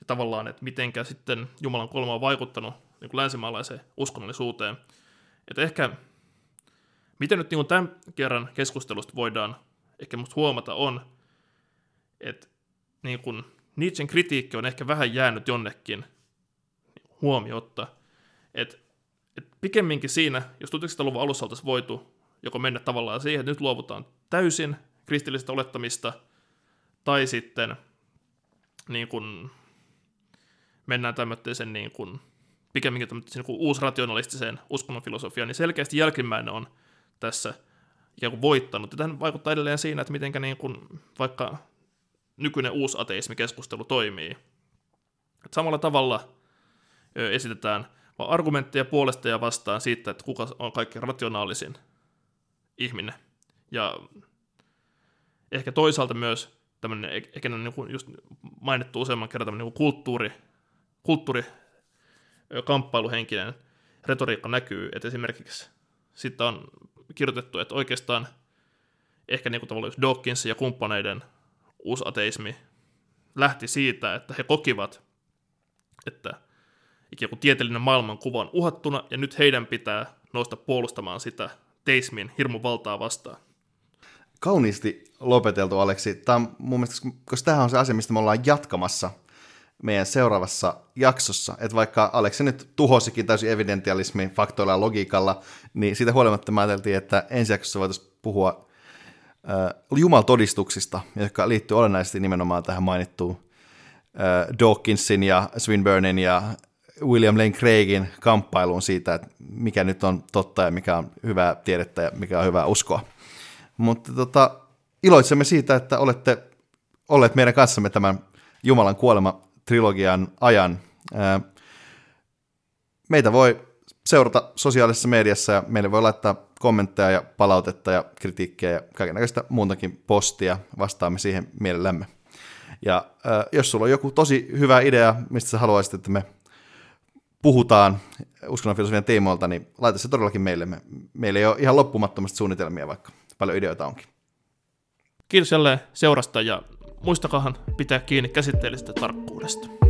S1: ja tavallaan, että mitenkä sitten Jumalan kolma on vaikuttanut niin kuin länsimaalaiseen uskonnollisuuteen. Että ehkä, miten nyt niin kuin tämän kerran keskustelusta voidaan ehkä musta huomata on, että niin kuin Nietzschen kritiikki on ehkä vähän jäänyt jonnekin huomiotta. Että et pikemminkin siinä, jos 1900-luvun alussa oltaisiin voitu joko mennä tavallaan siihen, että nyt luovutaan täysin kristillisestä olettamista, tai sitten niin kuin mennään tämmöiseen niin kuin, pikemminkin tämmöiseen niin uusrationalistiseen uskonnon filosofiaan, niin selkeästi jälkimmäinen on tässä kuin voittanut. Ja vaikuttaa edelleen siinä, että miten niin kuin, vaikka nykyinen uusateismikeskustelu toimii. Et samalla tavalla ö, esitetään argumentteja puolesta ja vastaan siitä, että kuka on kaikkein rationaalisin ihminen. Ja ehkä toisaalta myös tämmöinen, ehkä niin kuin just mainittu useamman kerran tämmöinen niin kulttuuri, kulttuuri kamppailuhenkinen retoriikka näkyy, että esimerkiksi sitten on kirjoitettu, että oikeastaan ehkä niin kuin tavallaan Dawkins ja kumppaneiden uusateismi lähti siitä, että he kokivat, että ikään kuin tieteellinen maailmankuva on uhattuna, ja nyt heidän pitää nousta puolustamaan sitä teismin hirmuvaltaa vastaan.
S2: kauniisti lopeteltu, Aleksi. Tämä on mun mielestä, koska tämähän on se asia, mistä me ollaan jatkamassa meidän seuraavassa jaksossa. Että vaikka Aleksi nyt tuhosikin täysin evidentialismin faktoilla ja logiikalla, niin siitä huolimatta me ajateltiin, että ensi jaksossa voitaisiin puhua äh, jumaltodistuksista, jotka liittyy olennaisesti nimenomaan tähän mainittuun äh, Dawkinsin ja Swinburnin ja William Lane Craigin kamppailuun siitä, että mikä nyt on totta ja mikä on hyvää tiedettä ja mikä on hyvää uskoa. Mutta tota, iloitsemme siitä, että olette olleet meidän kanssamme tämän Jumalan kuolema-trilogian ajan. Meitä voi seurata sosiaalisessa mediassa ja meille voi laittaa kommentteja ja palautetta ja kritiikkiä ja kaikenlaista muutakin postia. Vastaamme siihen mielellämme. Ja jos sulla on joku tosi hyvä idea, mistä sä haluaisit, että me puhutaan uskonnonfilosofian teimoilta, niin laita se todellakin meille. Me, meillä ei ole ihan loppumattomasti suunnitelmia, vaikka paljon ideoita onkin.
S1: Kiitos jälleen seurasta ja muistakahan pitää kiinni käsitteellisestä tarkkuudesta.